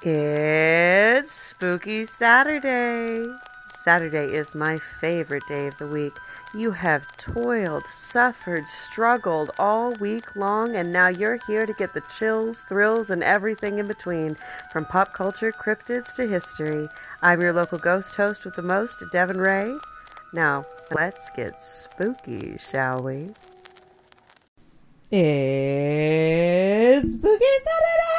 It's Spooky Saturday. Saturday is my favorite day of the week. You have toiled, suffered, struggled all week long, and now you're here to get the chills, thrills, and everything in between, from pop culture cryptids to history. I'm your local ghost host with the most, Devyn Ray. Now, let's get spooky, shall we? It's Spooky Saturday!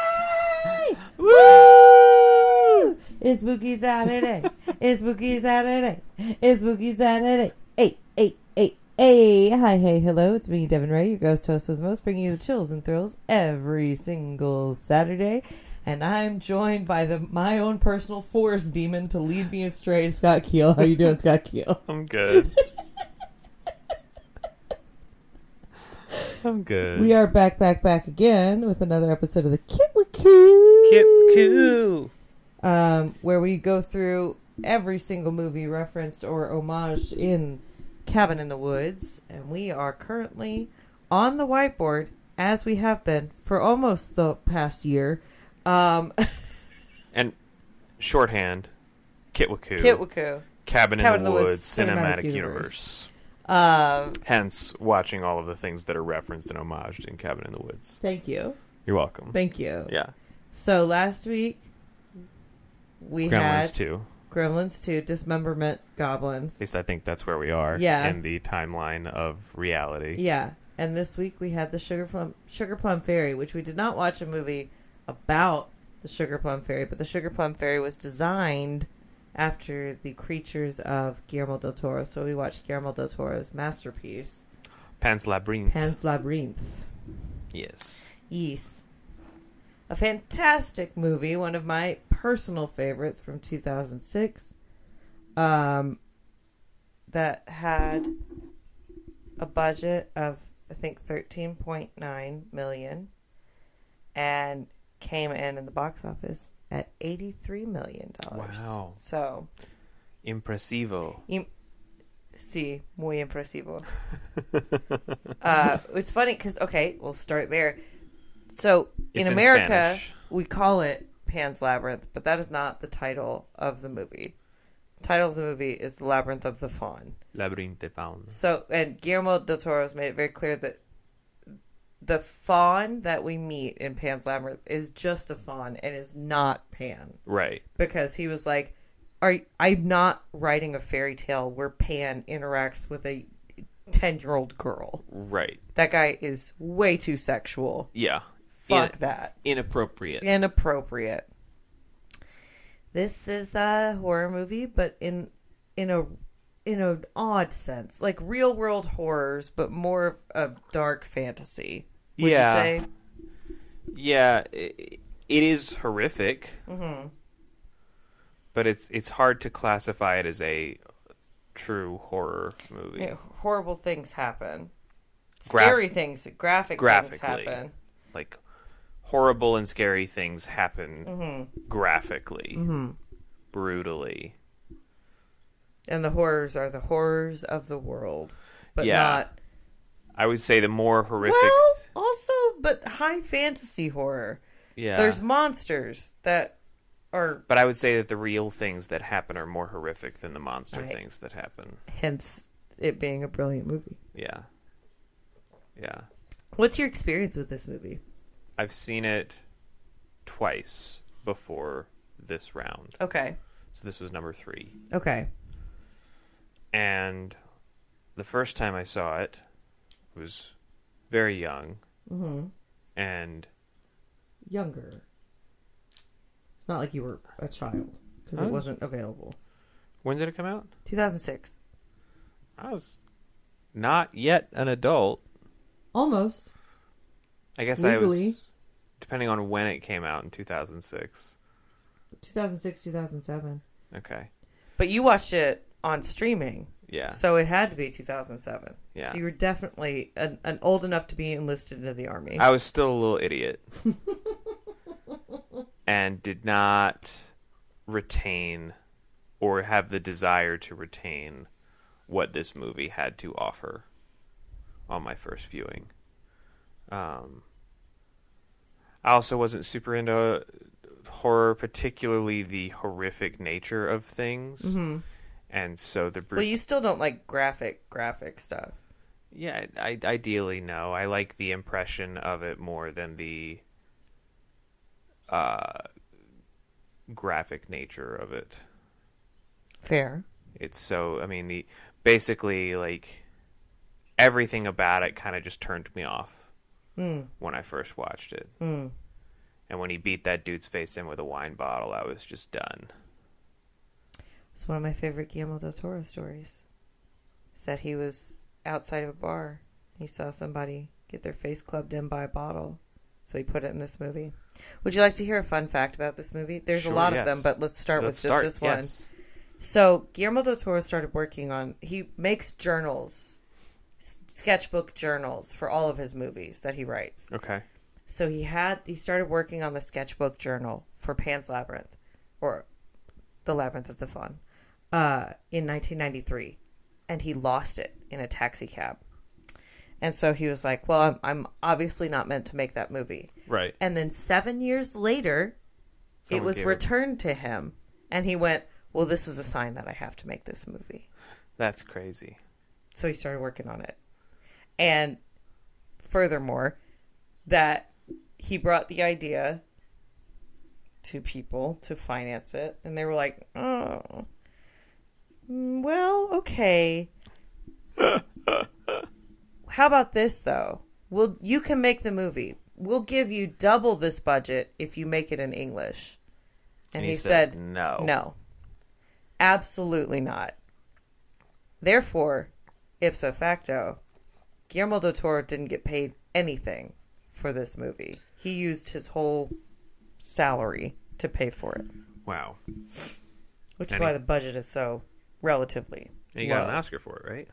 Woo! It's Spooky Saturday. It's Spooky Saturday. It's Spooky Saturday. Hey, hey, hey, hey. Hi, hey, hello. It's me, Devyn Ray, your ghost host with most, bringing you the chills and thrills every single Saturday. And I'm joined by the my own personal forest demon to lead me astray, Scott Keel. How you doing, Scott Keel? I'm good. I'm good. We are back, back, back again with another episode of the Kit Koo. Kip Coo. um, where we go through every single movie referenced or homaged in Cabin in the Woods, and we are currently on the whiteboard as we have been for almost the past year. Um, And shorthand, Kitwaku. Kitwaku. Cabin, Cabin in the, Woods, Cinematic, Universe. Um, Hence, watching all of the things that are referenced and homaged in Cabin in the Woods. thank you, You're welcome. thank you. yeah. So last week we had Gremlins had 2. Gremlins two, Dismemberment Goblins. At least I think that's where we are Yeah. in the timeline of reality. Yeah, and this week we had the Sugar Plum Sugar Plum Fairy, which we did not watch a movie about the Sugar Plum Fairy, but the Sugar Plum Fairy was designed after the creatures of Guillermo del Toro. So we watched Guillermo del Toro's masterpiece, Pan's Labyrinth. Pan's Labyrinth. Yes. Yes. A fantastic movie, one of my personal favorites from 2006. Um, that had a budget of I think 13.9 million and came in in the box office at 83 million dollars. Wow. So, Impressivo. sí, muy impresivo. uh, it's funny because okay, we'll start there. So in in America, Spanish. we call it Pan's Labyrinth, but that is not the title of the movie. The title of the movie is The Labyrinth of the Fawn. Labyrinth de Fauns. So, and Guillermo del Toro has made it very clear that the fawn that we meet in Pan's Labyrinth is just a fawn and is not Pan Right. because he was like, "Are I'm not writing a fairy tale where Pan interacts with a ten year old girl. Right. That guy is way too sexual. Yeah. Fuck In- that. Inappropriate. Inappropriate." This is a horror movie, but in in a in an odd sense, like real world horrors, but more of a dark fantasy. Would Yeah. you say? Yeah, i it is horrific, Mm-hmm. but it's it's hard to classify it as a true horror movie. Yeah, horrible things happen. Scary things, graphic things happen. Like horrible and scary things happen Mm-hmm. graphically, Mm-hmm. brutally. And the horrors are the horrors of the world, but Yeah. not I would say the more horrific. well. Also, but high fantasy horror. yeah, There's monsters that are but I would say that the real things that happen are more horrific than the monster Right. things that happen. hence it being a brilliant movie. Yeah, yeah. What's your experience with this movie? I've seen it twice before this round, Okay. so this was number three. Okay. and the first time I saw it was very young Mm-hmm. and Younger. It's not like you were a child because it wasn't available. when did it come out? 2006. I was not yet an adult. Almost. I guess Legally. I was depending on when it came out in 2006. 2006, 2007. Okay. But you watched it on streaming, Yeah. so it had to be 2007. Yeah. So you were definitely an, an old enough to be enlisted into the army. I was still a little idiot. and did not retain or have the desire to retain what this movie had to offer on my first viewing. Um, I also wasn't super into horror, particularly the horrific nature of things. Mm-hmm. And so the brut- Well, you still don't like graphic graphic stuff. yeah, I, ideally no. I like the impression of it more than the uh, graphic nature of it. Fair. It's so I mean the basically like everything about it kind of just turned me off Mm. when I first watched it. Mm. And when he beat that dude's face in with a wine bottle, I was just done. It's one of my favorite Guillermo del Toro stories. Said he was outside of a bar. He saw somebody get their face clubbed in by a bottle. So he put it in this movie. Would you like to hear a fun fact about this movie? There's Sure, a lot yes. of them, but let's start Let's with just start, this one. yes. So Guillermo del Toro started working on. He makes journals, sketchbook journals for all of his movies that he writes. Okay. So he had he started working on the sketchbook journal for Pan's Labyrinth, or the Labyrinth of the Fawn, uh, in 1993, and he lost it in a taxi cab. And so he was like, "Well, I'm, I'm obviously not meant to make that movie." Right. And then seven years later, Someone it was returned to him, and he went, "Well, this is a sign that I have to make this movie." That's crazy. So he started working on it. And furthermore, that he brought the idea to people to finance it, and they were like, oh, mm, well, okay. How about this, though? Well, you can make the movie. We'll give you double this budget if you make it in English. And, he, said, no. no. Absolutely not. Therefore, ipso facto, Guillermo del Toro didn't get paid anything for this movie. He used his whole salary to pay for it, Wow. which is why he- the budget is so relatively. And you got an Oscar for it, right?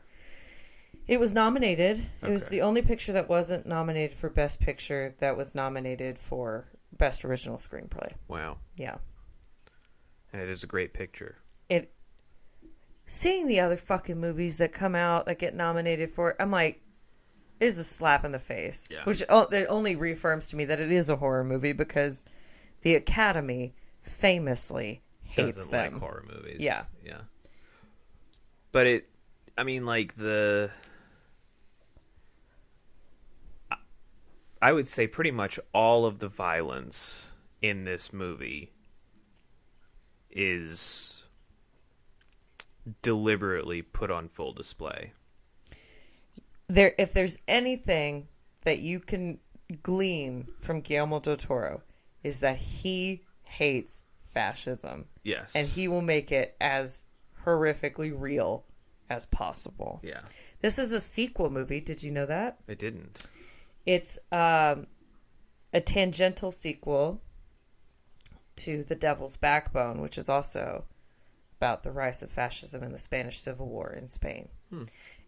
It was nominated. It was the only picture that wasn't nominated for Best Picture that was nominated for Best Original Screenplay. Wow. Yeah. And it is a great picture. it seeing the other fucking movies that come out that get nominated for it, I'm like is a slap in the face. Yeah. Which o- that only reaffirms to me that it is a horror movie because the Academy famously hates Doesn't them. like horror movies. Yeah. Yeah. But it I mean like the I would say pretty much all of the violence in this movie is deliberately put on full display. There if there's anything that you can glean from Guillermo del Toro is that he hates fascism Yes. and he will make it as horrifically real as possible. Yeah. This is a sequel movie. Did you know that? I didn't. It's um, a tangential sequel to The Devil's Backbone, which is also about the rise of fascism in the Spanish Civil War in Spain. Hmm.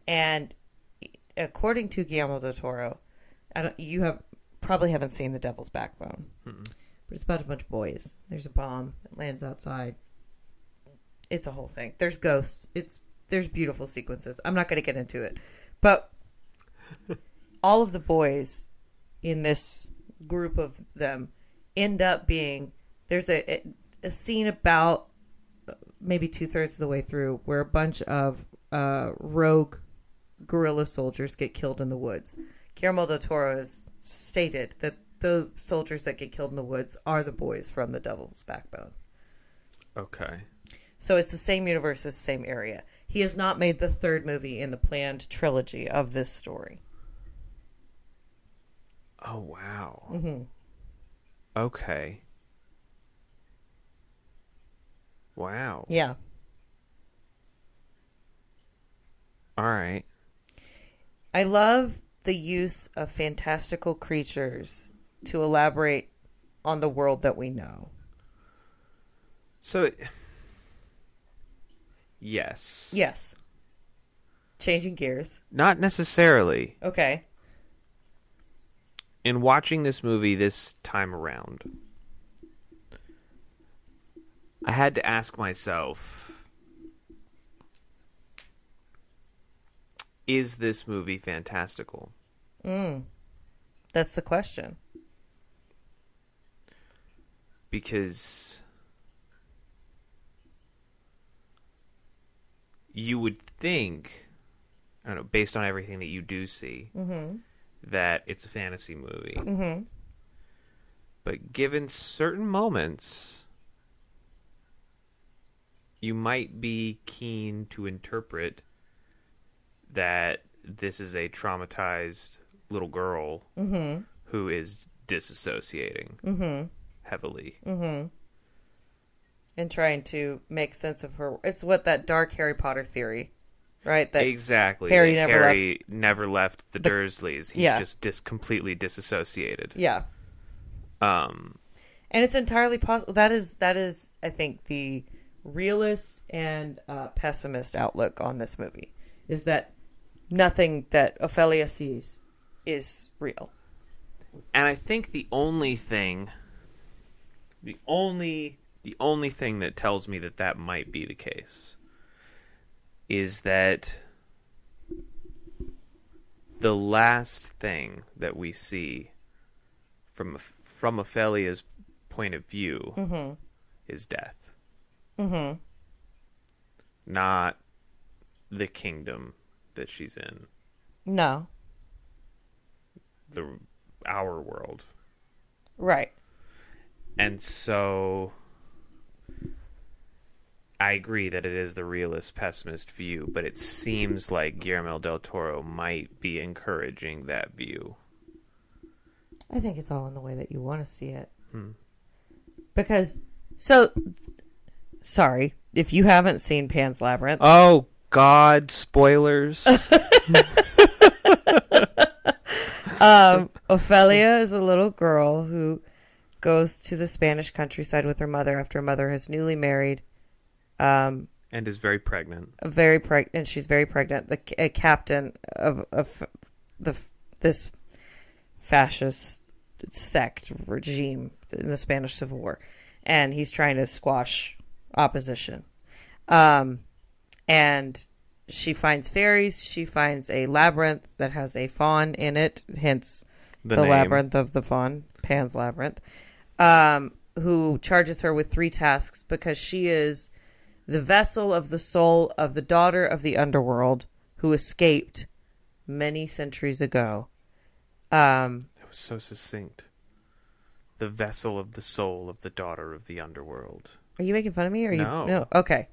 And according to Guillermo del Toro, I don't, you have probably haven't seen The Devil's Backbone, hmm. but it's about a bunch of boys. There's a bomb that lands outside. It's a whole thing. There's ghosts. It's there's beautiful sequences. I'm not going to get into it, but all of the boys in this group of them end up being there's a a scene about maybe two thirds of the way through where a bunch of uh, rogue guerrilla soldiers get killed in the woods. Guillermo del Toro has stated that the soldiers that get killed in the woods are the boys from the Devil's Backbone. Okay. So it's the same universe, it's the same area. He has not made the third movie in the planned trilogy of this story. Oh wow. hmm Okay. Wow. Yeah. All right. I love the use of fantastical creatures to elaborate on the world that we know. So Yes. Yes. Changing gears. Not necessarily. Okay. In watching this movie this time around, I had to ask myself Is this movie fantastical? Mm. That's the question. because you would think, I don't know, based on everything that you do see, that it's a fantasy movie. Mm-hmm. But given certain moments, you might be keen to interpret that this is a traumatized little girl mm-hmm. who is disassociating mm-hmm. heavily. Mm-hmm. And trying to make sense of her. It's what that dark Harry Potter theory, right? That exactly. Harry never Harry never left the Dursleys. He's yeah. just dis- completely disassociated. yeah. Um, and it's entirely possible that is that is i think the realist and uh, pessimist outlook on this movie is that nothing that ophelia sees is real. And I think the only thing, the only, the only thing that tells me that that might be the case is that the last thing that we see from from Ophelia's point of view is death, mm-hmm not the kingdom that she's in, no the our world. right And so I agree that it is the realist pessimist view, but it seems like Guillermo del Toro might be encouraging that view. i think it's all in the way that you want to see it Hmm. because so sorry if you haven't seen pan's labyrinth Oh god, spoilers. um, Ophelia is a little girl who goes to the Spanish countryside with her mother after her mother has newly married. Um, and is very pregnant. very pregnant. And she's very pregnant. The a captain of of the this fascist sect regime in the Spanish Civil War, and he's trying to squash opposition. Um, and she finds fairies. She finds a labyrinth that has a fawn in it, hence The, the, labyrinth of the fawn, Pan's labyrinth. Um, who charges her with three tasks because she is the vessel of the soul of the daughter of the underworld who escaped many centuries ago. Um, It was so succinct. The vessel of the soul of the daughter of the underworld. Are you making fun of me? Or are No. you no? Okay.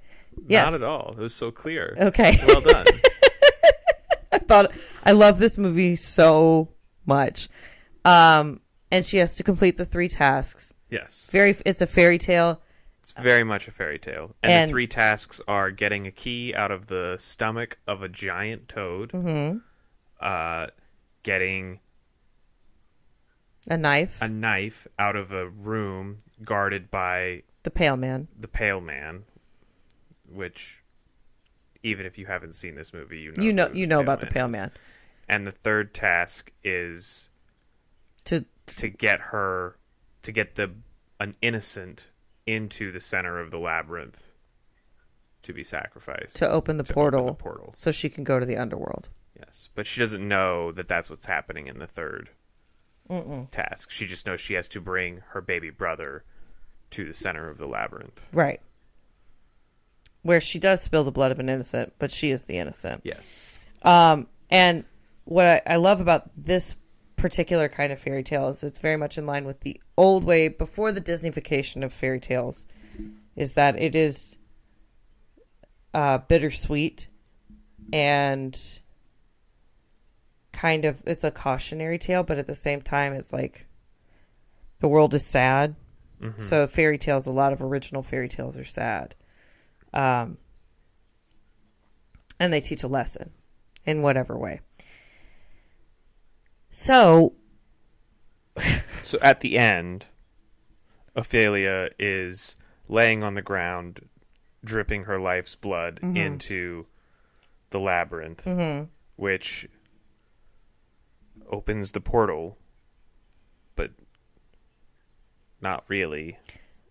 Yes. Not at all. It was so clear. Okay. Well done. I thought I love this movie so much. Um, and she has to complete the three tasks. yes. Very, it's a fairy tale. It's very much a fairy tale. And, And- the three tasks are getting a key out of the stomach of a giant toad, Mm-hmm. uh, getting A knife, a knife out of a room guarded by the pale man. the Pale Man, which, even if you haven't seen this movie, you know you know, you know about the pale is. man. And the third task is To to get her to get the an innocent into the center of the labyrinth to be sacrificed to open the to open portal, the portal. so she can go to the underworld. Yes, but she doesn't know that that's what's happening in the 3rd Mm-mm. task. She just knows she has to bring her baby brother to the center of the labyrinth. Right. Where she does spill the blood of an innocent, but she is the innocent. Yes. Um, and what I, I love about this particular kind of fairy tale is it's very much in line with the old way before the Disneyfication of fairy tales, is that it is uh, bittersweet and kind of it's a cautionary tale, but at the same time it's like the world is sad. Mhm. So fairy tales, a lot of original fairy tales are sad. Um, and they teach a lesson in whatever way. So, So at the end, Ophelia is laying on the ground, dripping her life's blood Mhm. into the labyrinth, mhm, which opens the portal, not really,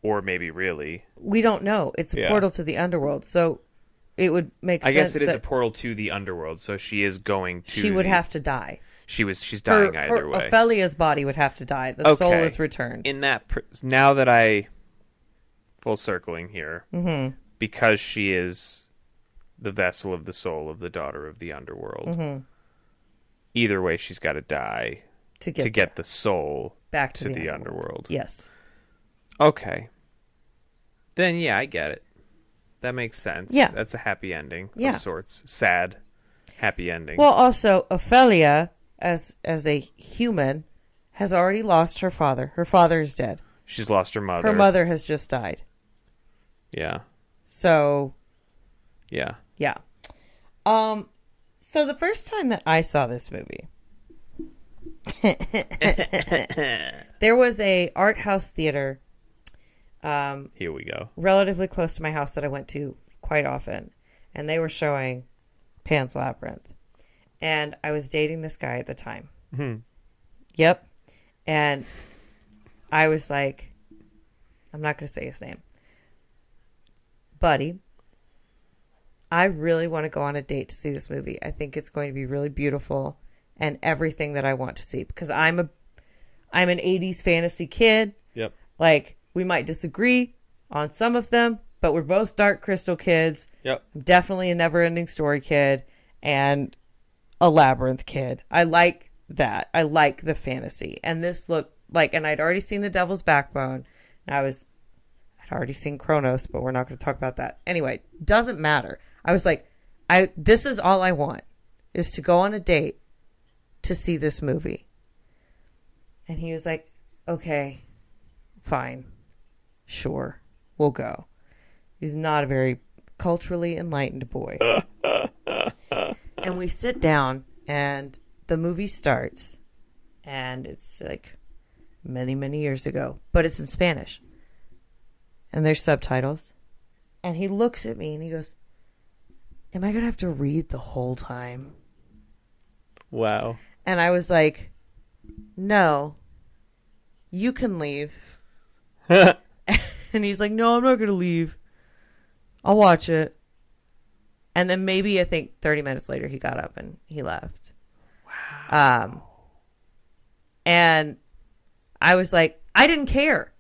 or maybe really. we don't know. It's a Yeah. portal to the underworld. So it would make sense. I sense guess it is a portal to the underworld, so she is going to. she would the- have to die. She was. She's dying her either way. Ophelia's body would have to die. The soul Okay. is returned. in that pr- now that I full circling here. Mm-hmm. Because she is the vessel of the soul of the daughter of the underworld. Mm-hmm. Either way, she's got to die to get, to get the soul back to, the, underworld. Yes. Okay. Then yeah, I get it. That makes sense. Yeah. That's a happy ending Yeah. of sorts. Sad, happy ending. Well, also Ophelia, as as a human, has already lost her father. Her father is dead. She's lost her mother. Her mother has just died. Yeah. So Yeah. yeah. Um. So the first time that I saw this movie, there was a art house theater um, Here we go. relatively close to my house that I went to quite often, and they were showing Pan's Labyrinth, and I was dating this guy at the time. Mhm. Yep, and I was like, I'm not going to say his name, buddy. I really want to go on a date to see this movie. I think it's going to be really beautiful and everything that I want to see because I'm a I'm an 80s fantasy kid. Yep. Like we might disagree on some of them, but we're both Dark Crystal kids. Yep. I'm definitely a never ending story kid and a labyrinth kid. I like that. I like the fantasy. And this looked like and I'd already seen the Devil's Backbone. And I was I'd already seen Cronos, but we're not going to talk about that. Anyway, doesn't matter. I was like, I this is all I want is to go on a date to see this movie. And he was like, "Okay, fine. Sure. We'll go." He's not a very culturally enlightened boy. and we sit down and the movie starts and it's like many many years ago, but it's in Spanish. And there's subtitles. And he looks at me and he goes, Am I going to have to read the whole time? Wow. And I was like, No, you can leave. and he's like, No, I'm not going to leave. I'll watch it. And then maybe I think 30 minutes later he got up and he left. Wow. Um, and I was like, I didn't care.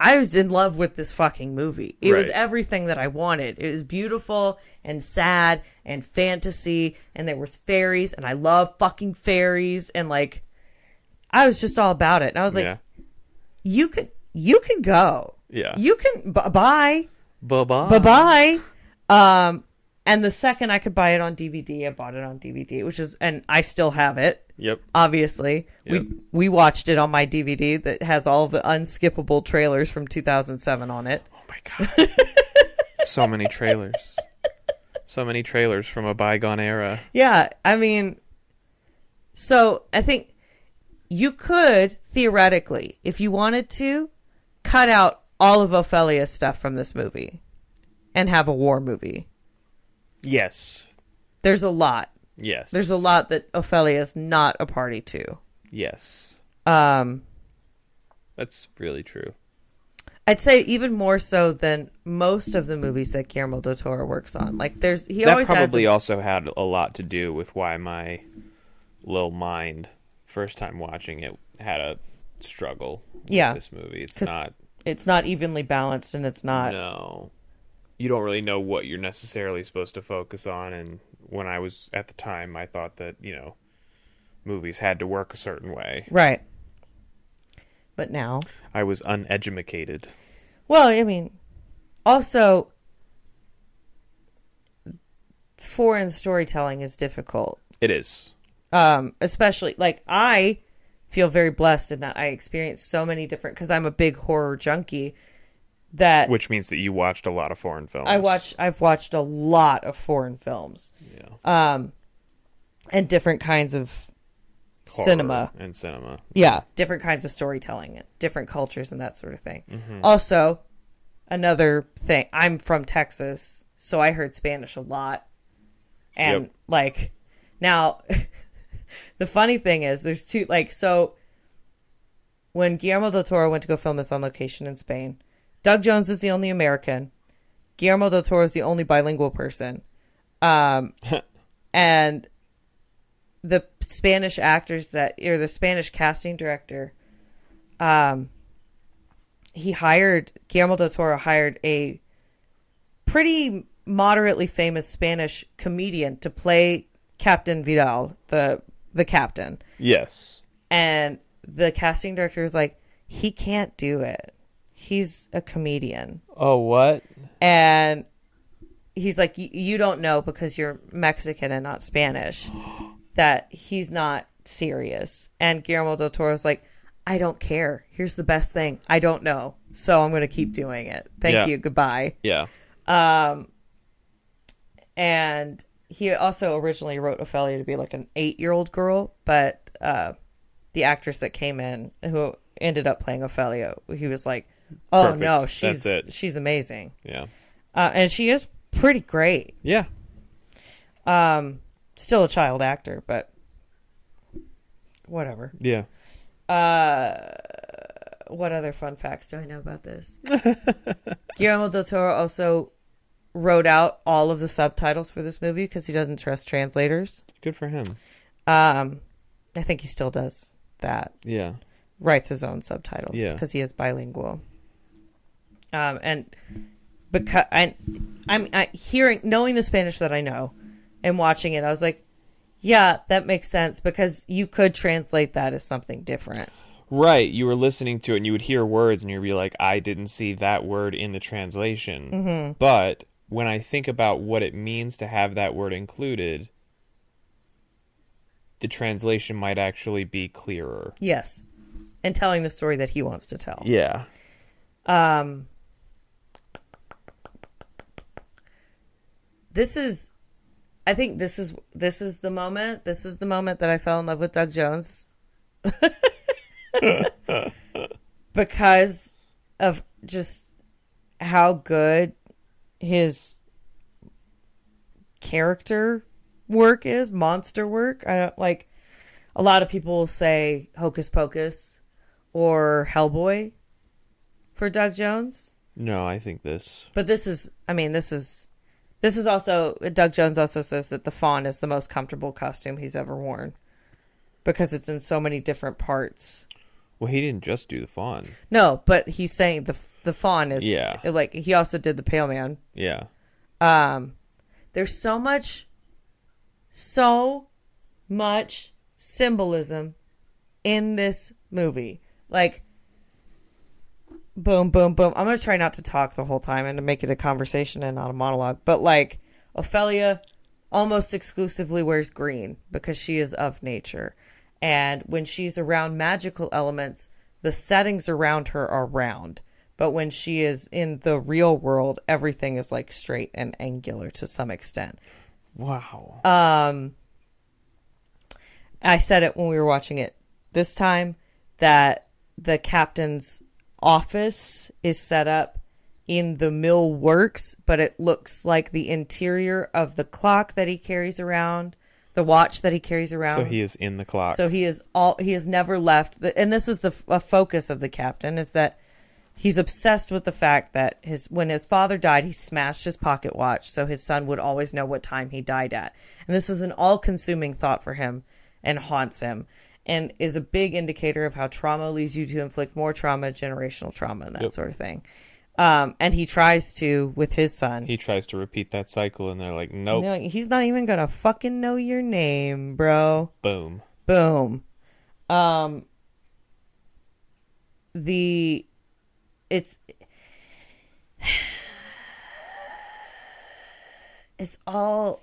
I was in love with this fucking movie. It was everything that I wanted. It was beautiful and sad and fantasy, and there was fairies, and I love fucking fairies, and like, I was just all about it. And I was like, yeah. you could, you can go, Yeah. you can b- bye, Bye bye. bye bye. Um, and the second I could buy it on DVD, I bought it on DVD, which is, and I still have it Yep. obviously. Yep. We we watched it on my DVD that has all the unskippable trailers from 2007 on it. Oh my god. so many trailers. So many trailers from a bygone era. Yeah, I mean so I think you could theoretically, if you wanted to, cut out all of Ophelia's stuff from this movie and have a war movie. Yes. There's a lot. Yes. There's a lot that Ophelia's not a party to. yes. Um That's really true. I'd say even more so than most of the movies that Guillermo del Toro works on. Like there's he that always probably a- also had a lot to do with why my little mind first time watching it had a struggle Yeah. with this movie. It's not it's not evenly balanced and it's not no. You don't really know what you're necessarily supposed to focus on and when I was at the time I thought that, you know, movies had to work a certain way. right. But now, I was uneducated. well, I mean, also foreign storytelling is difficult. It is. Um, especially like I feel very blessed in that I experience so many different because I'm a big horror junkie. That Which means that you watched a lot of foreign films. I watch. I've watched a lot of foreign films. Yeah. Um, and different kinds of Horror cinema. and cinema. Yeah, different kinds of storytelling, and different cultures, and that sort of thing. Mm-hmm. Also, another thing, I'm from Texas, so I heard Spanish a lot, and Yep. like now, the funny thing is, there's two like so. When Guillermo del Toro went to go film this on location in Spain, Doug Jones is the only American. Guillermo del Toro is the only bilingual person. Um, and the Spanish actors that or the Spanish casting director um he hired Guillermo del Toro hired a pretty moderately famous Spanish comedian to play Captain Vidal, the the captain. Yes. And the casting director was like, he can't do it. He's a comedian. Oh, what? And he's like, "Y- you don't know because you're Mexican and not Spanish that he's not serious. And Guillermo del Toro's like, I don't care. Here's the best thing. I don't know. So I'm going to keep doing it. Thank Yeah. you. Goodbye. Yeah. Um, and he also originally wrote Ophelia to be like an eight year old girl, but uh, the actress that came in who ended up playing Ophelia, he was like, "Oh Perfect. no, she's she's amazing," Yeah. uh, and she is pretty great. Yeah. Um, still a child actor, but whatever. Yeah. Uh, what other fun facts do I know about this? Guillermo del Toro also wrote out all of the subtitles for this movie because he doesn't trust translators. Good for him. Um, I think he still does that. Yeah. Writes his own subtitles Yeah. because he is bilingual. Um, and because I, I'm I, hearing, knowing the Spanish that I know, and watching it, I was like, yeah, that makes sense because you could translate that as something different. Right. You were listening to it and you would hear words and you'd be like, I didn't see that word in the translation. Mm-hmm. But when I think about what it means to have that word included, the translation might actually be clearer. Yes. And telling the story that he wants to tell. Yeah. Um This is I think this is this is the moment. This is the moment that I fell in love with Doug Jones. because of just how good his character work is, monster work. I don't like a lot of people will say Hocus Pocus or Hellboy for Doug Jones. No, I think this. But this is, I mean, this is, this is also, Doug Jones also says that the fawn is the most comfortable costume he's ever worn because it's in so many different parts. Well, he didn't just do the fawn. No, but he's saying the the fawn is, Yeah. like, he also did the pale man. Yeah. Um, there's so much, so much symbolism in this movie. Like, boom, boom, boom. I'm gonna try not to talk the whole time and to make it a conversation and not a monologue. But like, Ophelia almost exclusively wears green because she is of nature, and when she's around magical elements, the settings around her are round. But when she is in the real world, everything is like straight and angular to some extent. Wow. Um, I said it when we were watching it this time that the captain's office is set up in the mill works, but it looks like the interior of the clock that he carries around, the watch that he carries around. so he is in the clock. So he is all he has never left. The, and this is the a focus of the captain is that he's obsessed with the fact that his when his father died, he smashed his pocket watch so his son would always know what time he died at. And this is an all-consuming thought for him and haunts him and is a big indicator of how trauma leads you to inflict more trauma, generational trauma, and that Yep. sort of thing. Um, and he tries to with his son. he tries to repeat that cycle, and they're like, nope, No, he's not even gonna fucking know your name, bro. boom. boom um the it's it's all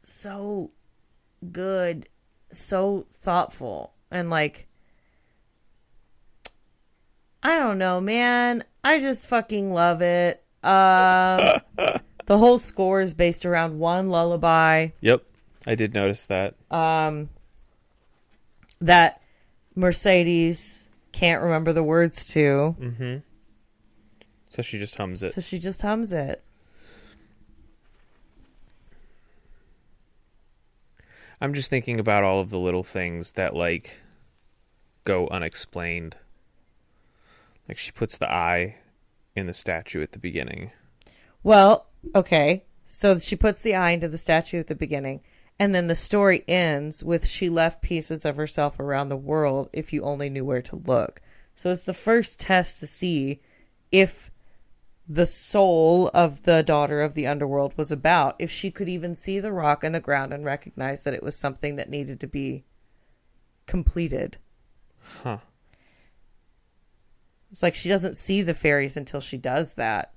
so good so thoughtful and like i don't know man. I just fucking love it. Um the whole score is based around one lullaby. Yep, I did notice that. um, that Mercedes can't remember the words to, mm-hmm. So she just hums it. so she just hums it. I'm just thinking about all of the little things that like go unexplained. Like she puts the eye in the statue at the beginning. Well, okay. So she puts the eye into the statue at the beginning, and then the story ends with she left pieces of herself around the world if you only knew where to look. So it's the first test to see if the soul of the daughter of the underworld was about, if she could even see the rock in the ground and recognize that it was something that needed to be completed. Huh. It's like she doesn't see the fairies until she does that.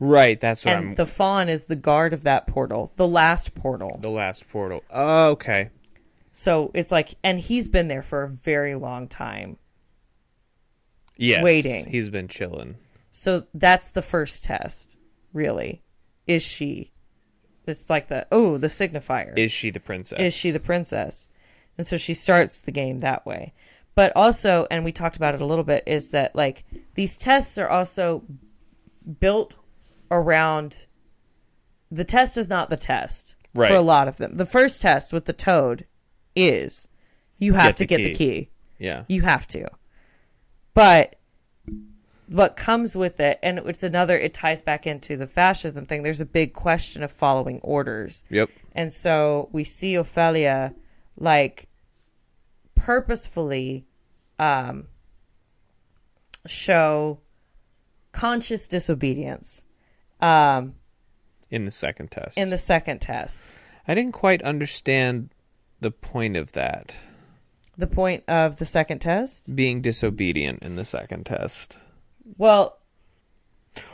Right, that's what and I'm the fawn is the guard of that portal, the last portal. the last portal. Oh, okay. So it's like, and he's been there for a very long time. Yes. Waiting. He's been chilling. So that's the first test, really. Is she? It's like the oh, the signifier. Is she the princess? is she the princess? And so she starts the game that way. But also, and we talked about it a little bit, is that like these tests are also built around the test is not the test Right. for a lot of them. The first test with the toad is you have Get to the get the key. key. Yeah. You have to. But what comes with it, and it's another, it ties back into the fascism thing. There's a big question of following orders. Yep. And so we see Ophelia like purposefully um, show conscious disobedience um, In the second test. in the second test. I didn't quite understand the point of that. The point of the second test? Being disobedient in the second test. Well,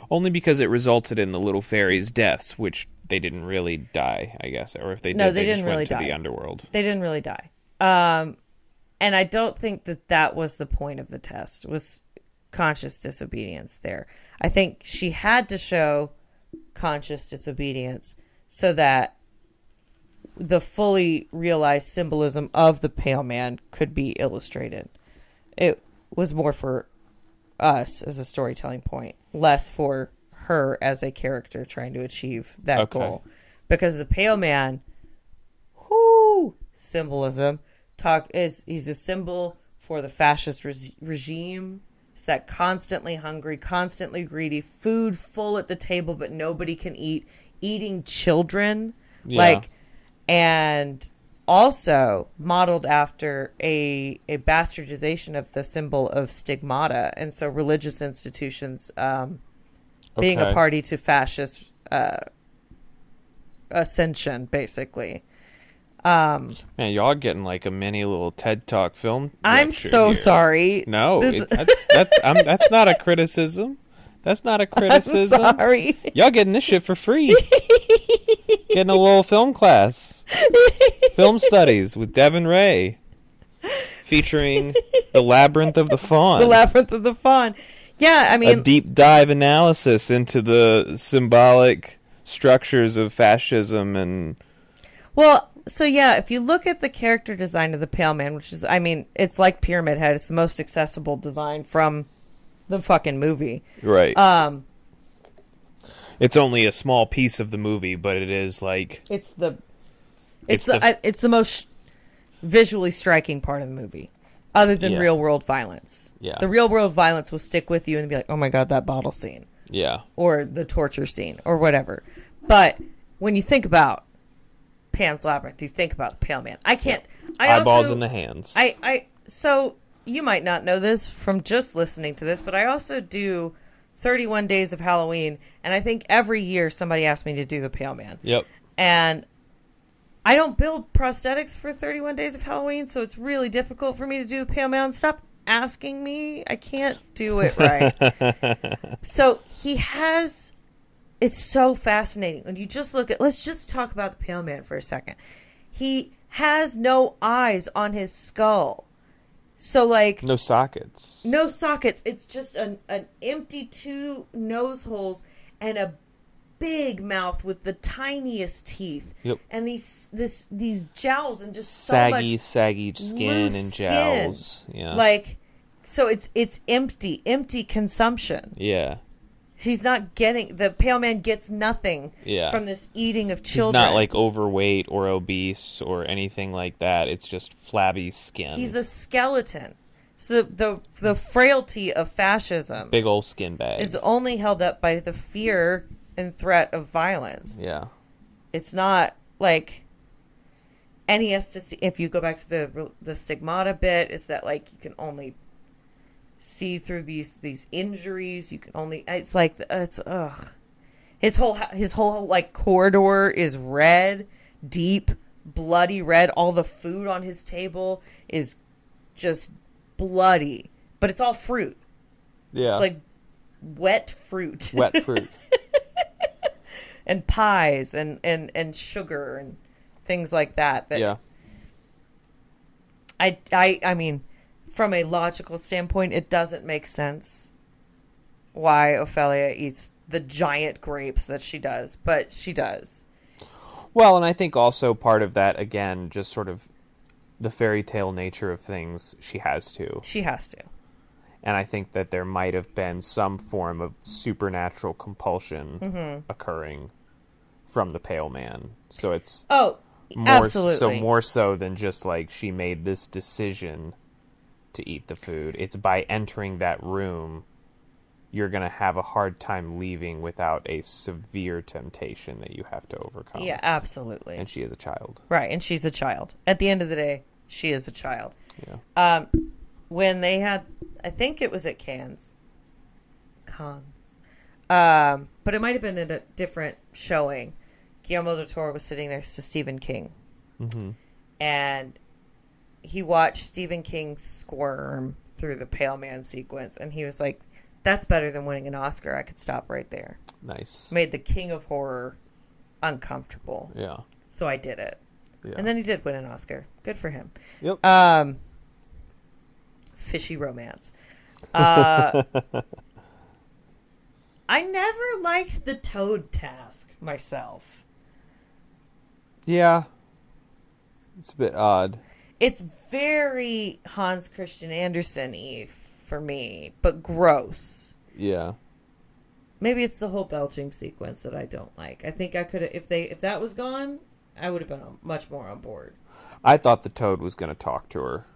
Only because it resulted in the little fairies' deaths, which they didn't really die, I guess. Or if they did, No, they didn't really went to die. the underworld. they didn't really die. Um, and I don't think that that was the point of the test was conscious disobedience there. I think she had to show conscious disobedience so that the fully realized symbolism of the pale man could be illustrated. It was more for us as a storytelling point, less for her as a character trying to achieve that Okay. goal. Because the pale man whoo symbolism talk is he's a symbol for the fascist res- regime it's that constantly hungry constantly greedy food full at the table but nobody can eat eating children Yeah. like and also modeled after a a bastardization of the symbol of stigmata and so religious institutions um being a party to fascist uh ascension basically um Man, y'all getting like a mini little TED Talk film. i'm so here. sorry No, This- it, that's that's I'm, that's not a criticism. That's not a i'm criticism. sorry Y'all getting this shit for free. getting a little film class. film studies with Devyn Ray. Featuring The Labyrinth of the Fawn. the labyrinth of the fawn yeah I mean a deep dive analysis into the symbolic structures of fascism and Well, so yeah, if you look at the character design of the Pale Man, which is, I mean, it's like Pyramid Head. It's the most accessible design from the fucking movie. right. Um, it's only a small piece of the movie, but it is like it's the, it's, It's the, the- I, it's the most visually striking part of the movie, other than Yeah. real world violence. Yeah. the real world violence will stick with you and be like, oh my god, that bottle scene, yeah. or the torture scene, or whatever. But when you think about Pan's Labyrinth, you think about the Pale Man. I can't. I Eyeballs also, in the hands. I, I so you might not know this from just listening to this, but I also do 31 days of Halloween, and I think every year somebody asks me to do the Pale Man, yep. and I don't build prosthetics for 31 days of Halloween, so it's really difficult for me to do the Pale Man. Stop asking me; I can't do it right. so he has. It's so fascinating when you just look at. Let's just talk about the Pale Man for a second. He has no eyes on his skull. So like No sockets. no sockets. It's just an, an empty two nose holes and a big mouth with the tiniest teeth. Yep. And these this these jowls and just so Saggy, much saggy skin and skin. jowls. Yeah. Like so it's it's empty, empty consumption. yeah. He's not getting the pale man gets nothing Yeah. from this eating of children. He's not like overweight or obese or anything like that. It's just flabby skin. He's a skeleton. So the the frailty of fascism big old skin bag. is only held up by the fear and threat of violence. yeah. It's not like and he has to see if you go back to the the stigmata bit is that like you can only see through these these injuries. You can only it's like it's ugh. His whole his whole like corridor is red, deep, bloody red. All the food on his table is just bloody, but it's all fruit. Yeah. It's like wet fruit. wet fruit. and pies and, and, and sugar and things like that. that yeah. I, I, I mean, from a logical standpoint, it doesn't make sense why Ophelia eats the giant grapes that she does, but she does. Well, and I think also part of that again, just sort of the fairy tale nature of things, she has to. She has to. And I think that there might have been some form of supernatural compulsion Mm-hmm. occurring from the pale man. So it's Oh, more absolutely. so more so than just like she made this decision to eat the food. It's by entering that room you're going to have a hard time leaving without a severe temptation that you have to overcome. Yeah, absolutely. And she is a child. right, and she's a child. At the end of the day, she is a child. Yeah. Um, when they had, I think it was at Cannes. Cannes. Um, but it might have been at a different showing. Guillermo del Toro was sitting next to Stephen King. Mm-hmm. And he watched Stephen King squirm through the Pale Man sequence. And he was like, that's better than winning an Oscar. I could stop right there. Nice. Made the king of horror uncomfortable. Yeah. So I did it. Yeah. And then he did win an Oscar. Good for him. Yep. Um, fishy romance. Uh, I never liked the Toad task myself. yeah. It's a bit odd. It's very Hans Christian Andersen y for me, but gross. Yeah. Maybe it's the whole belching sequence that I don't like. I think I could if they if that was gone, I would have been much more on board. I thought the toad was going to talk to her.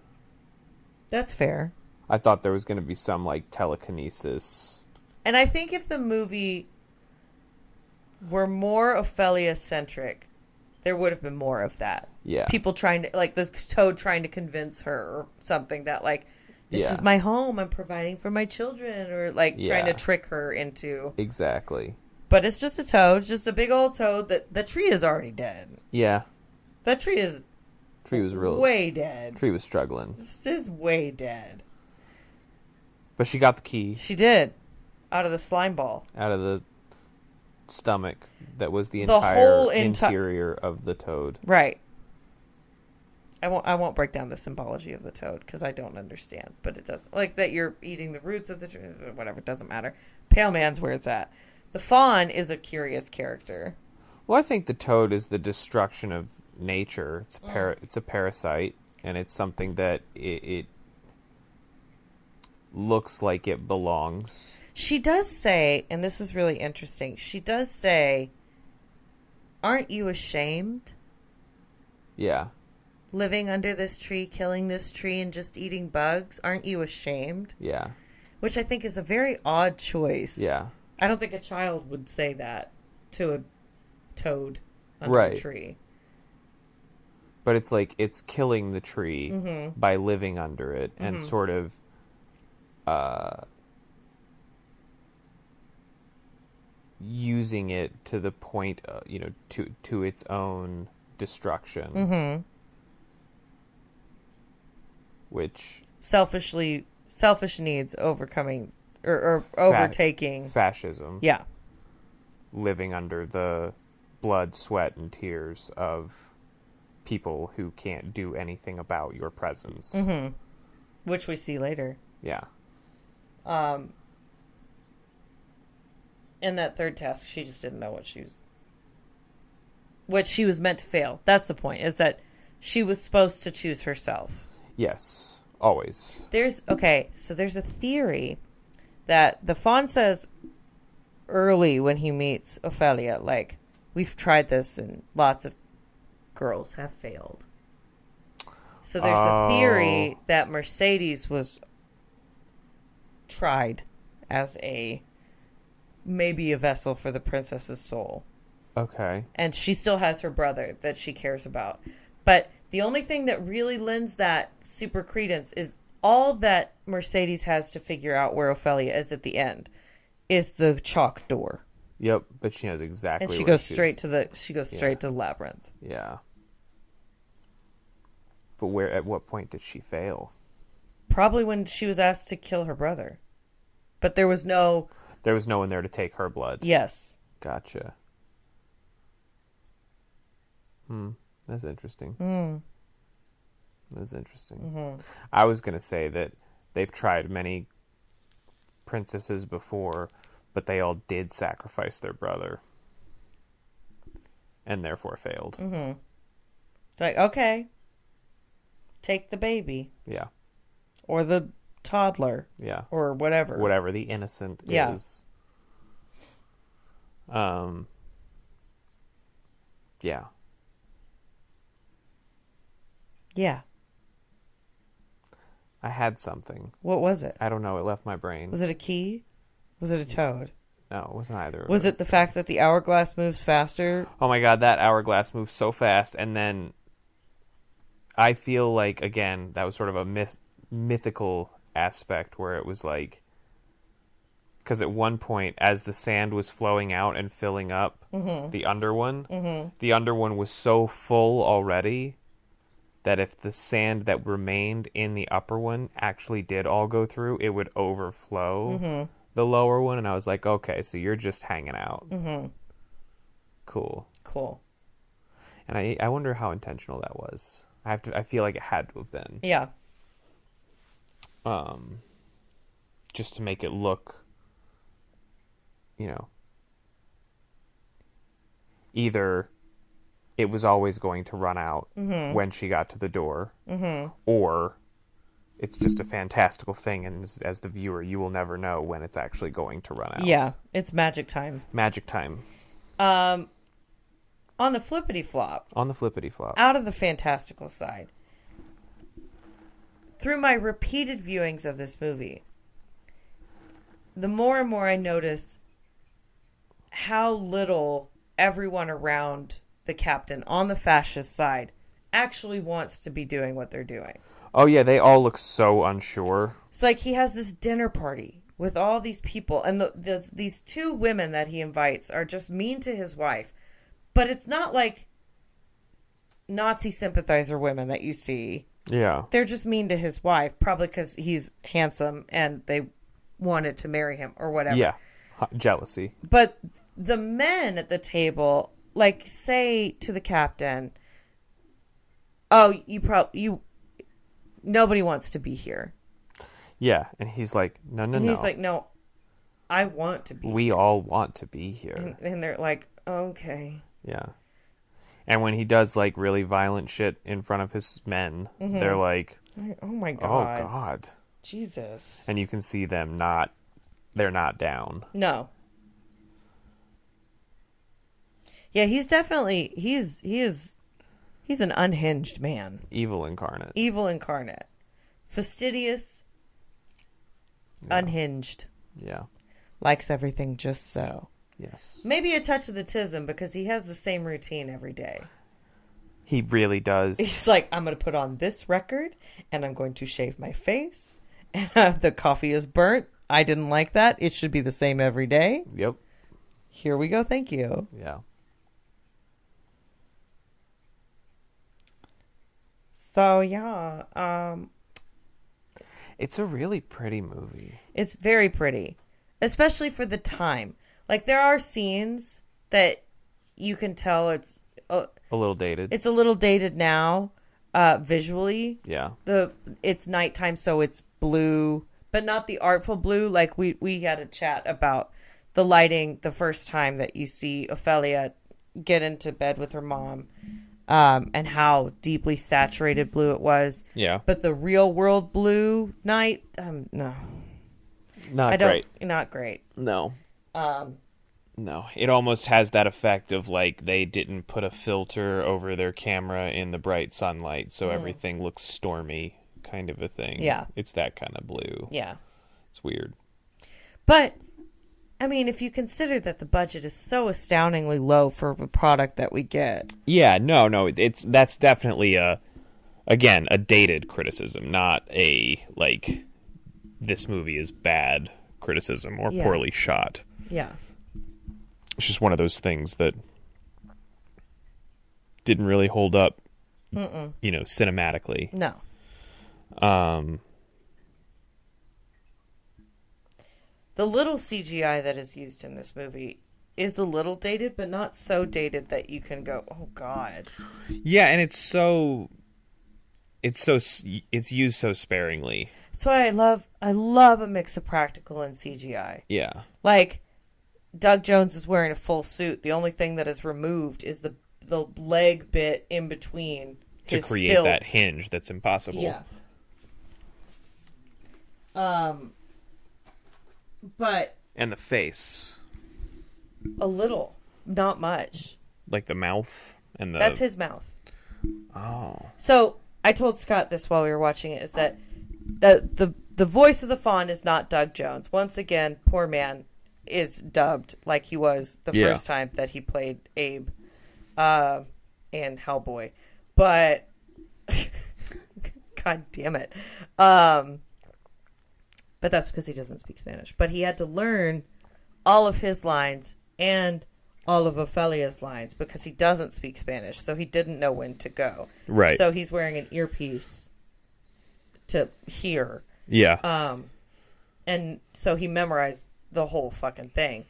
That's fair. I thought there was going to be some like telekinesis. And I think if the movie were more Ophelia centric, there would have been more of that. Yeah. People trying to like the toad trying to convince her or something that like this Yeah. is my home, I'm providing for my children or like trying to trick her into Exactly. But it's just a toad, just a big old toad that the tree is already dead. Yeah. That tree is Tree was real. way dead. Tree was struggling, It's just way dead. but she got the key She did. Out of the slime ball. out of the stomach that was the The entire enti- interior of the toad. Right. I won't. I won't break down the symbology of the toad because I don't understand. But it doesn't like that. You're eating the roots of the tree. Whatever. It doesn't matter. Pale man's where it's at. The fawn is a curious character. Well, I think the toad is the destruction of nature. It's a Mm. it's a parasite, and it's something that it, it looks like it belongs. She does say, and this is really interesting. She does say, "Aren't you ashamed Yeah. Living under this tree, killing this tree, and just eating bugs? Aren't you ashamed?" Yeah. Which I think is a very odd choice. Yeah. I don't think a child would say that to a toad under Right. a tree. But it's like it's killing the tree Mm-hmm. by living under it and sort of uh using it to the point uh, you know to to its own destruction. Mm-hmm. Which Selfishly, selfish needs overcoming or, or overtaking. fascism Yeah, living under the blood, sweat, and tears of people who can't do anything about your presence. Mm-hmm. which we see later. Yeah. Um, in that third task, she just didn't know what she was, what she was meant to fail. That's the point. Is that she was supposed to choose herself. Yes. Always. There's okay, so there's a theory that the fawn says early when he meets Ophelia, like, we've tried this and lots of girls have failed. So there's a theory Oh. that Mercedes was tried as a maybe a vessel for the princess's soul Okay. and she still has her brother that she cares about. But the only thing that really lends that super credence is all that Mercedes has to figure out where Ophelia is at the end is the chalk door. Yep, but she knows exactly. And she goes straight to the she goes straight Yeah. to the labyrinth. Yeah. But where? At what point did she fail? Probably when she was asked to kill her brother. But there was no There was no one there to take her blood. yes. Gotcha. Hmm. That's interesting. Mm. That's interesting. Mm-hmm. I was gonna say that they've tried many princesses before, but they all did sacrifice their brother, and therefore failed. Mm-hmm. Like, okay. Take the baby. Yeah. Or the toddler. Yeah. Or whatever. Whatever the innocent Yeah. is. Um. Yeah. Yeah. I had something. What was it? I don't know. It left my brain. Was it a key? Was it a toad? no, it wasn't either. of Was it the fact that the hourglass moves faster? Oh my god, that hourglass moves so fast, and then I feel like again that was sort of a myth- mythical aspect where it was like because at one point, as the sand was flowing out and filling up mm-hmm. the under one, mm-hmm. the under one was so full already that if the sand that remained in the upper one actually did all go through, it would overflow the lower one. And I was like, okay, so you're just hanging out. Mm-hmm. Cool. Cool. And I I wonder how intentional that was. I have to I feel like it had to have been. Yeah. Um just to make it look you know either it was always going to run out when she got to the door or it's just a fantastical thing and as, as the viewer you will never know when it's actually going to run out. Yeah. It's magic time. Magic time Um, on the flippity flop, on the flippity flop. out of the fantastical side, through my repeated viewings of this movie, the more and more I notice how little everyone around the captain on the fascist side actually wants to be doing what they're doing. Oh yeah, they all look so unsure. It's like he has this dinner party with all these people, and the, the these two women that he invites are just mean to his wife. But it's not like Nazi sympathizer women that you see. Yeah. They're just mean to his wife, probably because he's handsome and they wanted to marry him or whatever. Yeah. Jealousy. But the men at the table, like, say to the captain, "Oh, you probably you." Nobody wants to be here. Yeah, and he's like, "No, no, And no." he's like, no, I want to be. we all want to be here. And, and they're like, okay. Yeah. And when he does like really violent shit in front of his men, mm-hmm. they're like, Oh my god, "Oh god. god." Jesus. And you can see them not they're not down. No. Yeah, he's definitely he's he is he's an unhinged man. Evil incarnate. Evil incarnate. Fastidious. Unhinged. Yeah. Likes everything just so. Yes. Maybe a touch of the tism because he has the same routine every day. He really does. He's like, I'm going to put on this record and I'm going to shave my face. And uh, the coffee is burnt. I didn't like that. It should be the same every day. yep. Here we go. Thank you. Yeah. So, yeah, um, It's a really pretty movie. it's very pretty, especially for the time. Like, there are scenes that you can tell it's uh, A little dated. it's a little dated now uh, visually. yeah. the it's nighttime so it's blue but not the artful blue like we we had a chat about the lighting the first time that you see Ophelia get into bed with her mom um and how deeply saturated blue it was Yeah. but the real world blue night um no Not I don't great. not great No. um No, it almost has that effect of like they didn't put a filter over their camera in the bright sunlight, so everything looks stormy, kind of a thing. Mm. Yeah. it's that kind of blue. yeah It's weird. but I mean, if you consider that the budget is so astoundingly low for the product that we get, Yeah, no, no, it's that's definitely a again a dated criticism, not a like this movie is bad criticism or Yeah. poorly shot. Yeah. It's just one of those things that didn't really hold up, you know, cinematically. No. Um, The little CGI that is used in this movie is a little dated, but not so dated that you can go, "Oh God." yeah, and it's so, it's so, it's used so sparingly. That's why I love I love a mix of practical and CGI. Yeah, Like Doug Jones is wearing a full suit. The only thing that is removed is the the leg bit in between to create stilts. that hinge that's impossible. Yeah. Um. But and the face, a little, not much. like the mouth and the. That's his mouth. Oh, So I told Scott this while we were watching it is that the the the voice of the fawn is not Doug Jones. Once again, poor man is dubbed like he was the Yeah. first time that he played Abe uh, in Hellboy. But God damn it. Um, but that's because he doesn't speak Spanish. But he had to learn all of his lines and all of Ophelia's lines because he doesn't speak Spanish, so he didn't know when to go. Right. So he's wearing an earpiece to hear. yeah. Um, and so he memorized the whole fucking thing.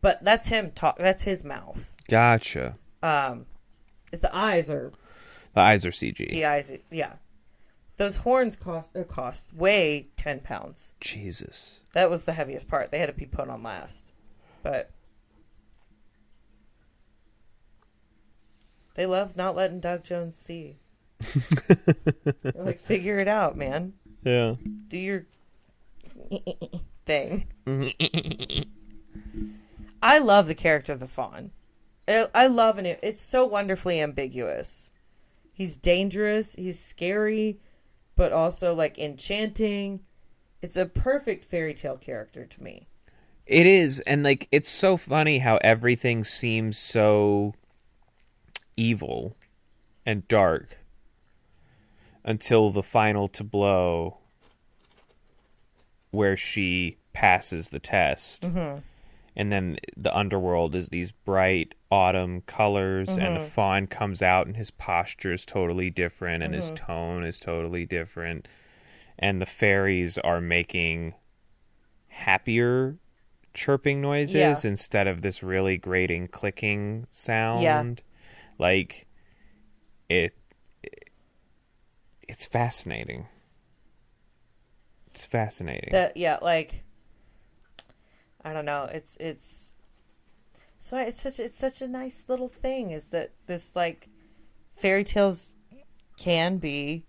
But that's him talk. That's his mouth. gotcha. Um, is the eyes are The eyes are CG. the eyes? Yeah, those horns cost uh, cost weigh ten pounds. Jesus. That was the heaviest part. They had to be put on last, but they love not letting Doug Jones see. Like, figure it out, man. Yeah. Do your thing. I love the character of the fawn. I, I love it. It's so wonderfully ambiguous. He's dangerous. He's scary, but also like enchanting. It's a perfect fairy tale character to me. It is, and like it's so funny how everything seems so evil and dark until the final tableau where she passes the test. Mm-hmm. And then the underworld is these bright autumn colors, and the mm-hmm. fawn comes out, and his posture is totally different, and his mm-hmm. tone is totally different. And the fairies are making happier chirping noises Yeah. instead of this really grating clicking sound. yeah. Like it, it it's fascinating. It's fascinating. That yeah, like I don't know. It's it's so it's such it's such a nice little thing. Is that this like fairy tales can be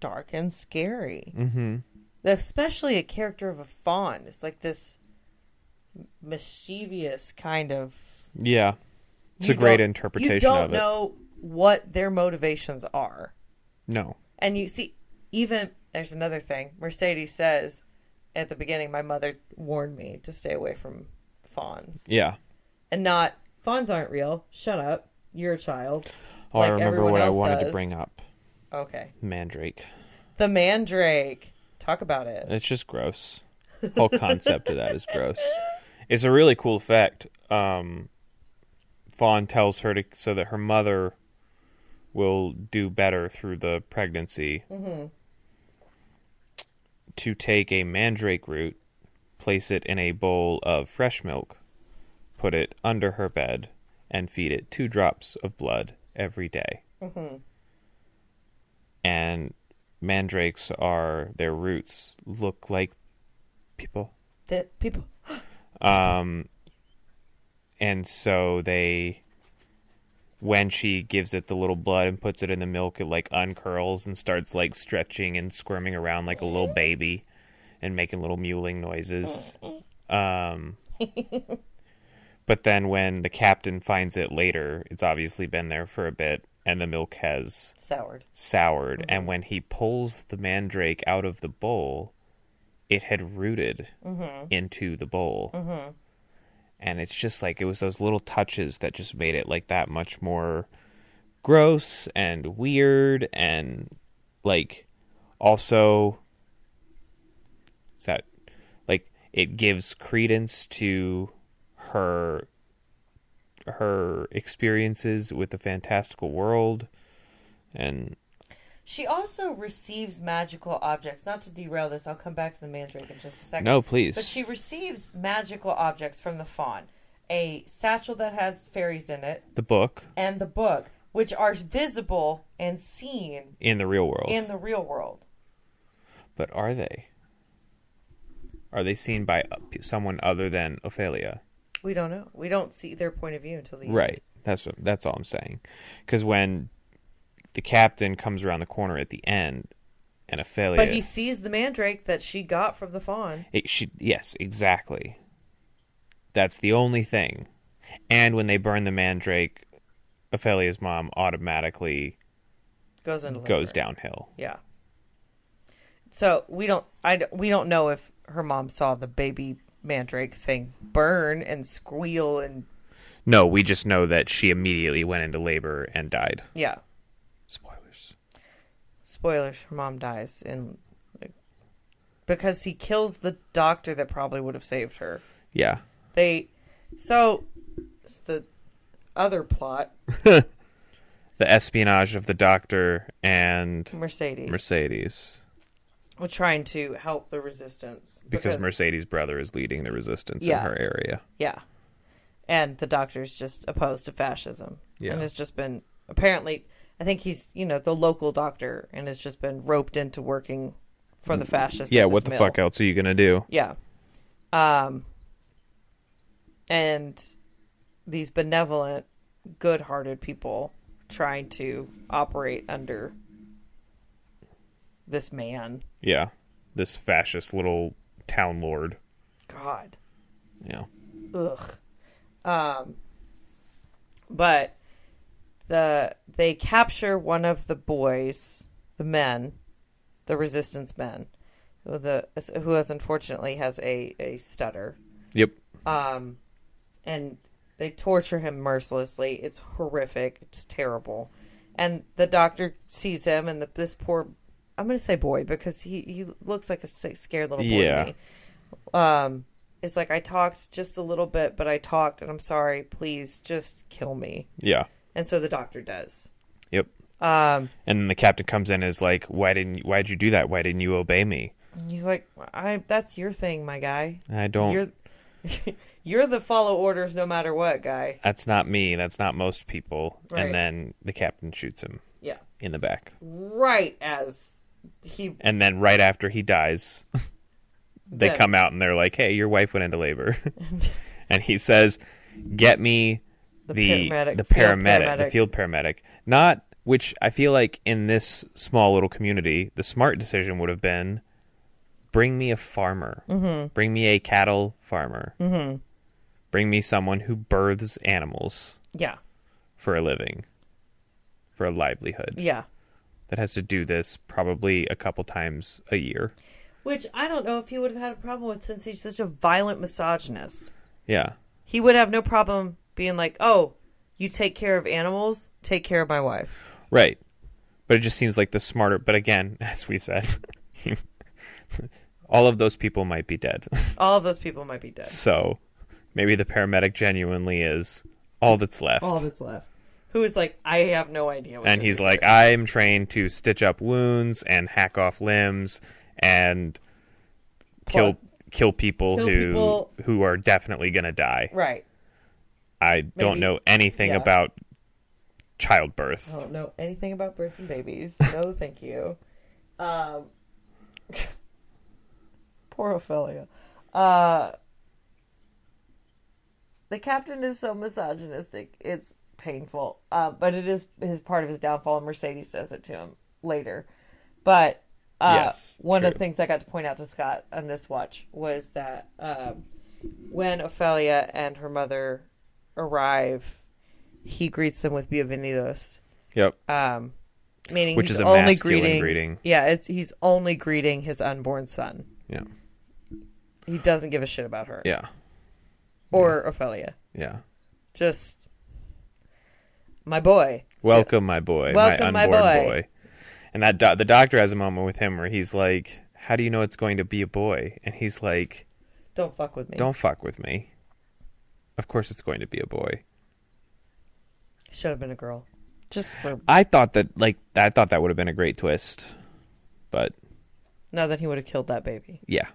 dark and scary, mm-hmm. especially a character of a fawn. It's like this mischievous kind of. Yeah. It's a great interpretation You don't know what their motivations are. No. And you see, even there's another thing. Mercedes says at the beginning, my mother warned me to stay away from fawns. Yeah. And not, fawns aren't real. Shut up. You're a child. Oh, Like I remember what I wanted to bring up. Okay. Mandrake. The mandrake. Talk about it. It's just gross. The whole concept of that is gross. It's a really cool effect. Um, Fawn tells her to so that her mother will do better through the pregnancy. To take a mandrake root, place it in a bowl of fresh milk, put it under her bed, and feed it two drops of blood every day. And mandrakes are their roots look like people That people. um and so they when she gives it the little blood and puts it in the milk it like uncurls and starts like stretching and squirming around like a little baby and making little mewling noises. Um but then when the captain finds it later it's obviously been there for a bit and the milk has Soured. soured. And mm-hmm. when he pulls the mandrake out of the bowl it had rooted mm-hmm. into the bowl mm-hmm. And it's just like it was those little touches that just made it like that much more gross and weird and like also is that like it gives credence to her her experiences with the fantastical world. And She also receives magical objects. Not to derail this, I'll come back to the mandrake in just a second. no please But she receives magical objects from the fawn. A satchel that has fairies in it, the book and the book, which are visible and seen in the real world in the real world. but are they are they seen by uh, someone other than Ophelia We don't know. We don't see their point of view until the end. Right. That's what, that's all I'm saying. Because when the captain comes around the corner at the end, and Ophelia, But he sees the mandrake that she got from the fawn. it, she, yes, exactly. That's the only thing. And when they burn the mandrake, Ophelia's mom automatically Goes into goes downhill. Yeah. So we don't. I we don't know if her mom saw the baby mandrake thing burn and squeal and No, we just know that she immediately went into labor and died. yeah. Spoilers. Spoilers: her mom dies in because he kills the doctor that probably would have saved her. Yeah. They so it's the other plot. The espionage of the doctor and Mercedes Mercedes. We're trying to help the resistance Because Mercedes' brother is leading the resistance Yeah. in her area. Yeah. And the doctor's just opposed to fascism. Yeah. And has just been apparently I think he's, you know, the local doctor and has just been roped into working for the fascists. Yeah, what the mill. fuck else are you gonna do? Yeah. Um and these benevolent, good hearted people trying to operate under this man. Yeah, this fascist little town lord. God. Yeah, Ugh. Um, but the they capture one of the boys, the men, the resistance men, who the who has unfortunately has a a stutter. yep, Um, and they torture him mercilessly. It's horrific. It's terrible. And the doctor sees him, and the, this poor, I'm going to say boy because he, he looks like a scared little boy Yeah. to me. Um, it's like, I talked just a little bit, but I talked, and I'm sorry. Please just kill me. yeah, And so the doctor does. yep. Um, And then the captain comes in and is like, "Why didn't? Why did you do that? Why didn't you obey me? he's like, I, that's your thing, my guy. I don't. You're, you're the follow orders no matter what guy. that's not me. That's not most people." Right. And then the captain shoots him Yeah. in the back. Right as he And then right after he dies, they Then- come out and they're like, "Hey, your wife went into labor," and he says, "Get me The the paramedic, the field paramedic, paramedic. the field paramedic." Not which I feel like in this small little community, the smart decision would have been, bring me a farmer, mm-hmm. bring me a cattle farmer, mm-hmm. bring me someone who births animals Yeah. for a living, for a livelihood Yeah. that has to do this probably a couple times a year. Which I don't know if he would have had a problem with since he's such a violent misogynist. Yeah. He would have no problem being like, "Oh, you take care of animals, take care of my wife." Right. But it just seems like the smarter. But again, as we said, all of those people might be dead. All of those people might be dead. so maybe the paramedic genuinely is all that's left. All that's left. Who is like, I have no idea. What and he's like, here." I'm trained to stitch up wounds and hack off limbs and kill Plot- kill people Kill who people. who are definitely gonna die. right. I don't know anything yeah. about childbirth. I don't know anything about birth and babies. No, thank you. Um, poor Ophelia. Uh, the captain is so misogynistic. It's painful. Uh, but it is his part of his downfall. And Mercedes says it to him later. But uh, Yes, one of the things I got to point out to Scott on this watch was that um, when Ophelia and her mother arrive, he greets them with "Bienvenidos." Yep. um, meaning Which he's is a only masculine greeting, greeting. Yeah, it's he's only greeting his unborn son. Yeah. He doesn't give a shit about her Yeah. or Ophelia. Yeah. Just my boy. Welcome, my boy, Welcome, my my boy. boy. And that do- the doctor has a moment with him where he's like, "How do you know it's going to be a boy?" And he's like, Don't fuck with me. "Don't fuck with me. Of course it's going to be a boy." Should have been a girl. Just for I thought that like I thought that would have been a great twist, but now that he would have killed that baby yeah,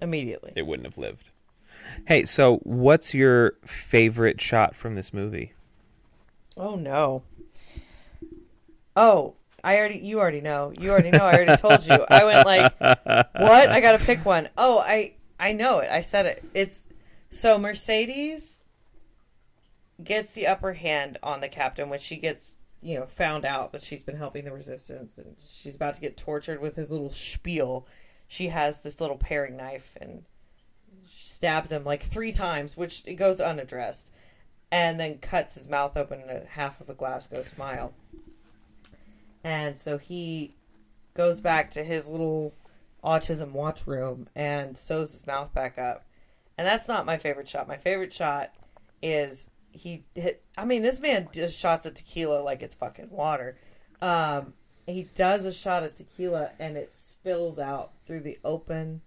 immediately. it wouldn't have lived. Hey, so what's your favorite shot from this movie? Oh no. Oh, I already you already know. You already know. I already told you. I went like, "What? I got to pick one." Oh, I I know it. I said it. It's so Mercedes gets the upper hand on the captain when she gets, you know, found out that she's been helping the resistance and she's about to get tortured with his little spiel. She has this little paring knife and stabs him like 3 times, which it goes unaddressed and then cuts his mouth open and half of a Glasgow smile. And so he goes back to his little autism watch room and sews his mouth back up. And that's not my favorite shot. My favorite shot is he hit I mean this man just shots of tequila like it's fucking water. Um he does a shot of tequila and it spills out through the open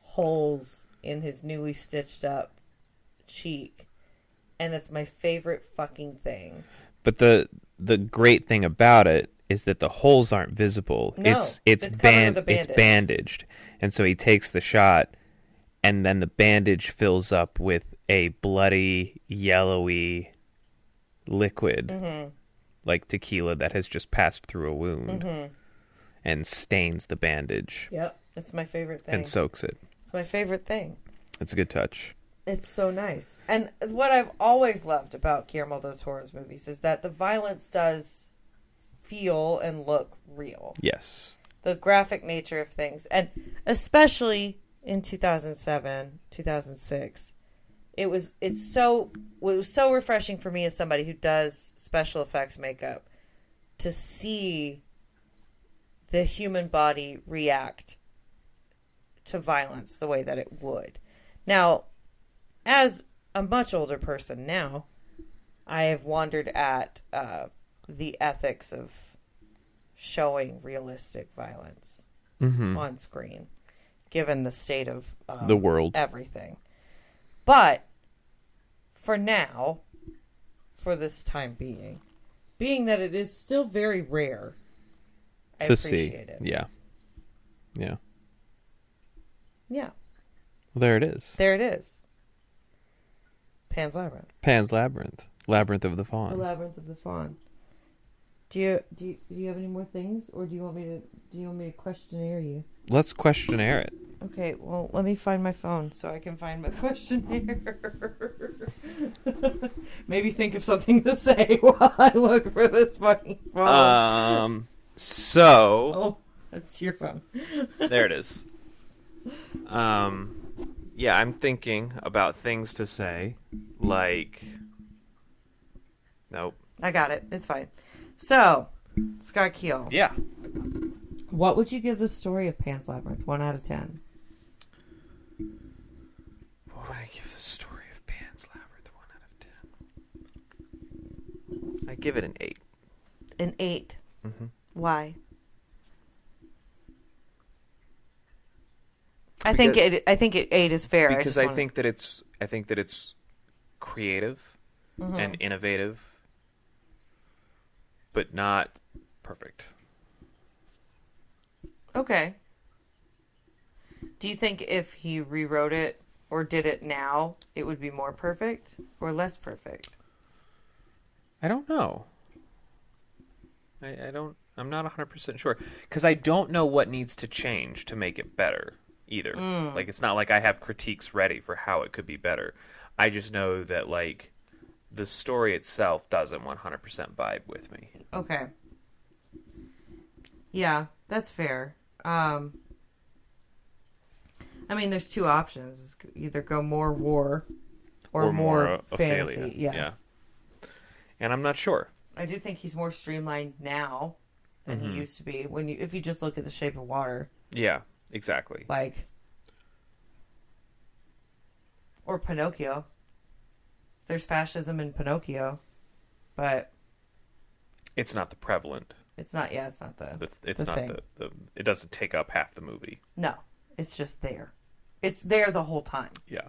holes in his newly stitched up cheek and it's my favorite fucking thing. But the the great thing about it is that the holes aren't visible. No, it's it's, it's band it's bandaged. And so he takes the shot and then the bandage fills up with a bloody yellowy liquid Mm-hmm. like tequila that has just passed through a wound Mm-hmm. and stains the bandage Yep, it's my favorite thing. and soaks it. it's my favorite thing. It's a good touch. It's so nice. And what I've always loved about Guillermo del Toro's movies is that the violence does feel and look real. Yes. The graphic nature of things, and especially in 2007, 2006, it was it's so it was so refreshing for me as somebody who does special effects makeup to see the human body react to violence the way that it would. Now, as a much older person now, I have wondered at uh, the ethics of showing realistic violence Mhm. on screen, given the state of um, The world. everything. But for now, for this time being, being that it is still very rare, I to see. it. Yeah. Yeah. Yeah, Well, there it is. there it is. Pan's Labyrinth. Pan's Labyrinth. Labyrinth of the The Fawn. Labyrinth of the Fawn. Do you do you, do you have any more things, or do you want me to do you want me to questionnaire you? Let's questionnaire it. Okay, well, let me find my phone so I can find my questionnaire. Maybe think of something to say while I look for this fucking phone. Um. So oh, that's your phone. there it is. Um. Yeah, I'm thinking about things to say, like. Nope. I got it. It's fine. So, Scott Keel. Yeah. What would you give the story of Pan's Labyrinth? One out of ten. What would I give the story of Pan's Labyrinth one out of ten? I give it an eight. An 8 Mm-hmm. Why? I think it. I think it, eight is fair. Because just I wanna- think that it's I think that it's creative Mhm. and innovative, but not perfect. Okay. Do you think if he rewrote it or did it now, it would be more perfect or less perfect? I don't know. I, I don't. I'm not 100 percent sure because I don't know what needs to change to make it better either. Mm. Like it's not like I have critiques ready for how it could be better. I just know that like the story itself doesn't 100 percent vibe with me. Okay. Yeah, that's fair. Um I mean, there's two options. It's either go more war or, more, uh, fantasy. Ophelia. Yeah. And I'm not sure. I do think he's more streamlined now than Mhm. he used to be. When you if you just look at the shape of water. Yeah, exactly. like or Pinocchio. There's fascism in Pinocchio, but It's not the prevalent. It's not. Yeah, it's not the. The, it's the not thing. the, the. It doesn't take up half the movie. No, it's just there. It's there the whole time, Yeah.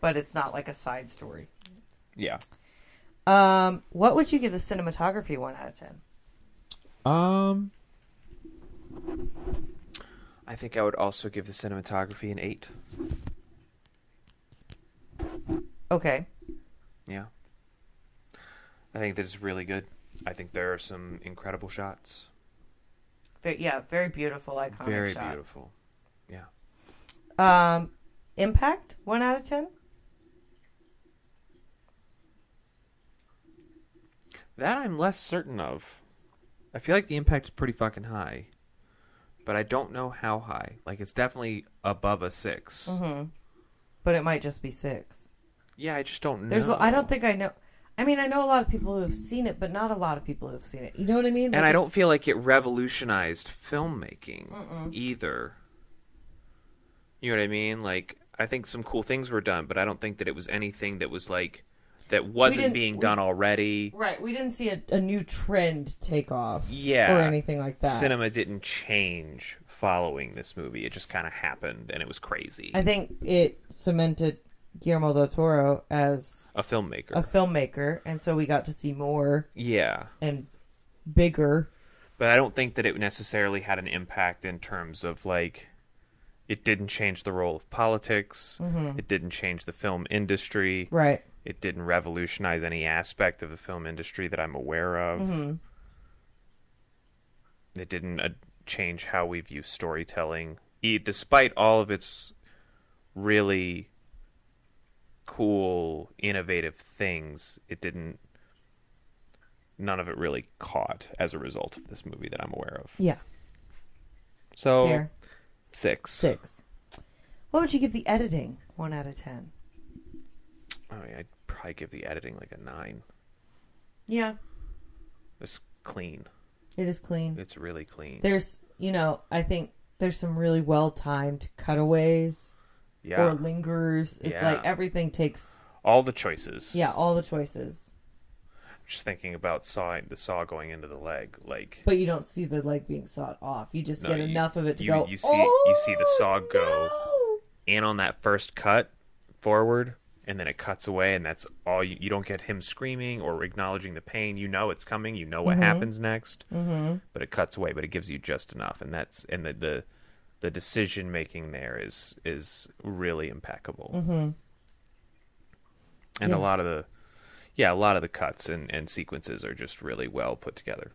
but it's not like a side story. Yeah. Um, what would you give the cinematography one out of ten? Um. I think I would also give the cinematography an eight. Okay. Yeah. I think that is really good. I think there are some incredible shots. Very, yeah, very beautiful, iconic Very shots. beautiful. Yeah. Um, impact one out of ten. That I'm less certain of. I feel like the impact is pretty fucking high, but I don't know how high. Like it's definitely above a 6 Mm-hmm. But it might just be six. Yeah, I just don't know. There's. I don't think I know. I mean, I know a lot of people who have seen it, but not a lot of people who have seen it. You know what I mean? and I don't feel like it revolutionized filmmaking either. You know what I mean? Like I think some cool things were done, but I don't think that it was anything that was like that wasn't being we- done already. Right. We didn't see a, a new trend take off. Yeah. Or anything like that. Cinema didn't change following this movie. It just kind of happened and it was crazy. I think it cemented Guillermo del Toro as a filmmaker. a filmmaker, and so we got to see more yeah. and bigger. But I don't think that it necessarily had an impact in terms of like it didn't change the role of politics. It didn't change the film industry. Right. It didn't revolutionize any aspect of the film industry that I'm aware of. It didn't uh, change how we view storytelling, e- despite all of its really cool, innovative things. It didn't. None of it really caught as a result of this movie that I'm aware of. Yeah. So Fair. six. Six. What would you give the editing? One out of ten. I mean, I'd probably give the editing like a nine. Yeah. It's clean. It is clean. It's really clean. There's, you know, I think there's some really well timed cutaways yeah. or lingers. It's Yeah. like everything takes, all the choices. yeah, all the choices. Just thinking about saw the saw going into the leg, like But you don't see the leg being sawed off. You just No, get you- enough of it to you- go. you see- you see the saw "Oh, go." no!" in on that first cut forward, and then it cuts away, and that's all. You, you don't get him screaming or acknowledging the pain. You know it's coming. You know what happens next. Mm-hmm. But it cuts away, but it gives you just enough, and that's and the the, the decision making there is is really impeccable. Mm-hmm. And Yeah. a lot of the yeah, a lot of the cuts and, and sequences are just really well put together.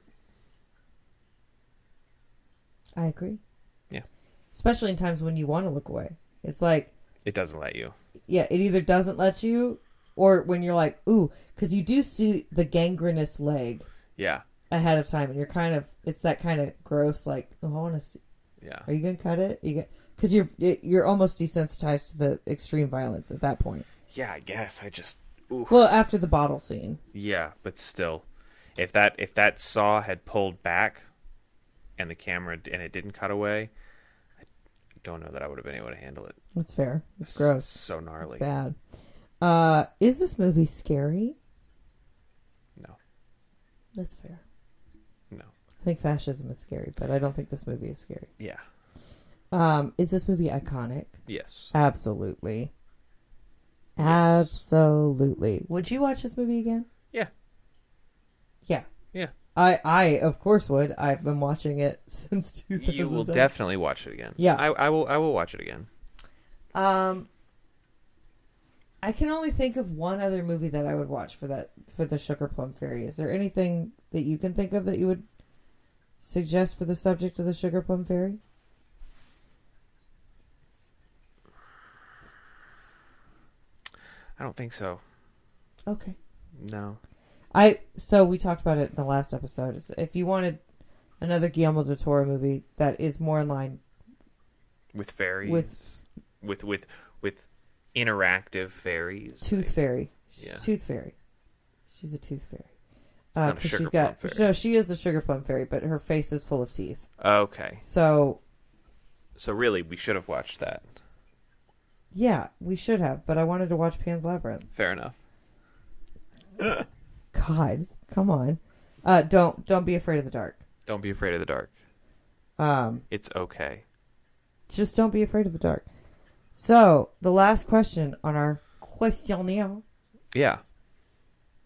I agree. Yeah. Especially in times when you want to look away. It's like, It doesn't let you. yeah, it either doesn't let you, or when you're like, ooh, because you do see the gangrenous leg Yeah. ahead of time, and you're kind of, it's that kind of gross, like, oh, I want to see. Yeah. Are you gonna cut it? You because you're you're almost desensitized to the extreme violence at that point. Yeah, I guess I just ooh. Well, after the bottle scene, Yeah, but still, if that if that saw had pulled back, and the camera and it didn't cut away, I don't know that I would have been able to handle it. that's fair. It's It's gross. so gnarly. Bad. Uh, is this movie scary? No, That's fair. no, I think fascism is scary, but I don't think this movie is scary. yeah, Um, is this movie iconic? yes, Absolutely. Absolutely. Would you watch this movie again? yeah, Yeah. yeah. I, I of course would. I've been watching it since 2000. You will definitely watch it again. Yeah. I, I will. I will watch it again. Um, I can only think of one other movie that I would watch for that for the Sugar Plum Fairy. Is there anything that you can think of that you would suggest for the subject of the Sugar Plum Fairy? I don't think so. Okay. No. I so we talked about it in the last episode. If you wanted another Guillermo del Toro movie that is more in line With fairies. with with with with interactive fairies. Tooth Fairy, Yeah. Tooth Fairy, she's a Tooth Fairy. It's not a Uh, 'cause she's Sugar got Plum Fairy. no, she is a sugar plum fairy, but her face is full of teeth. Okay. So So really, we should have watched that. yeah, we should have, but I wanted to watch Pan's Labyrinth. Fair enough. God, come on. Uh, don't don't be afraid of the dark. Don't be afraid of the dark. Um, It's okay. just don't be afraid of the dark. So the last question on our questionnaire: Yeah.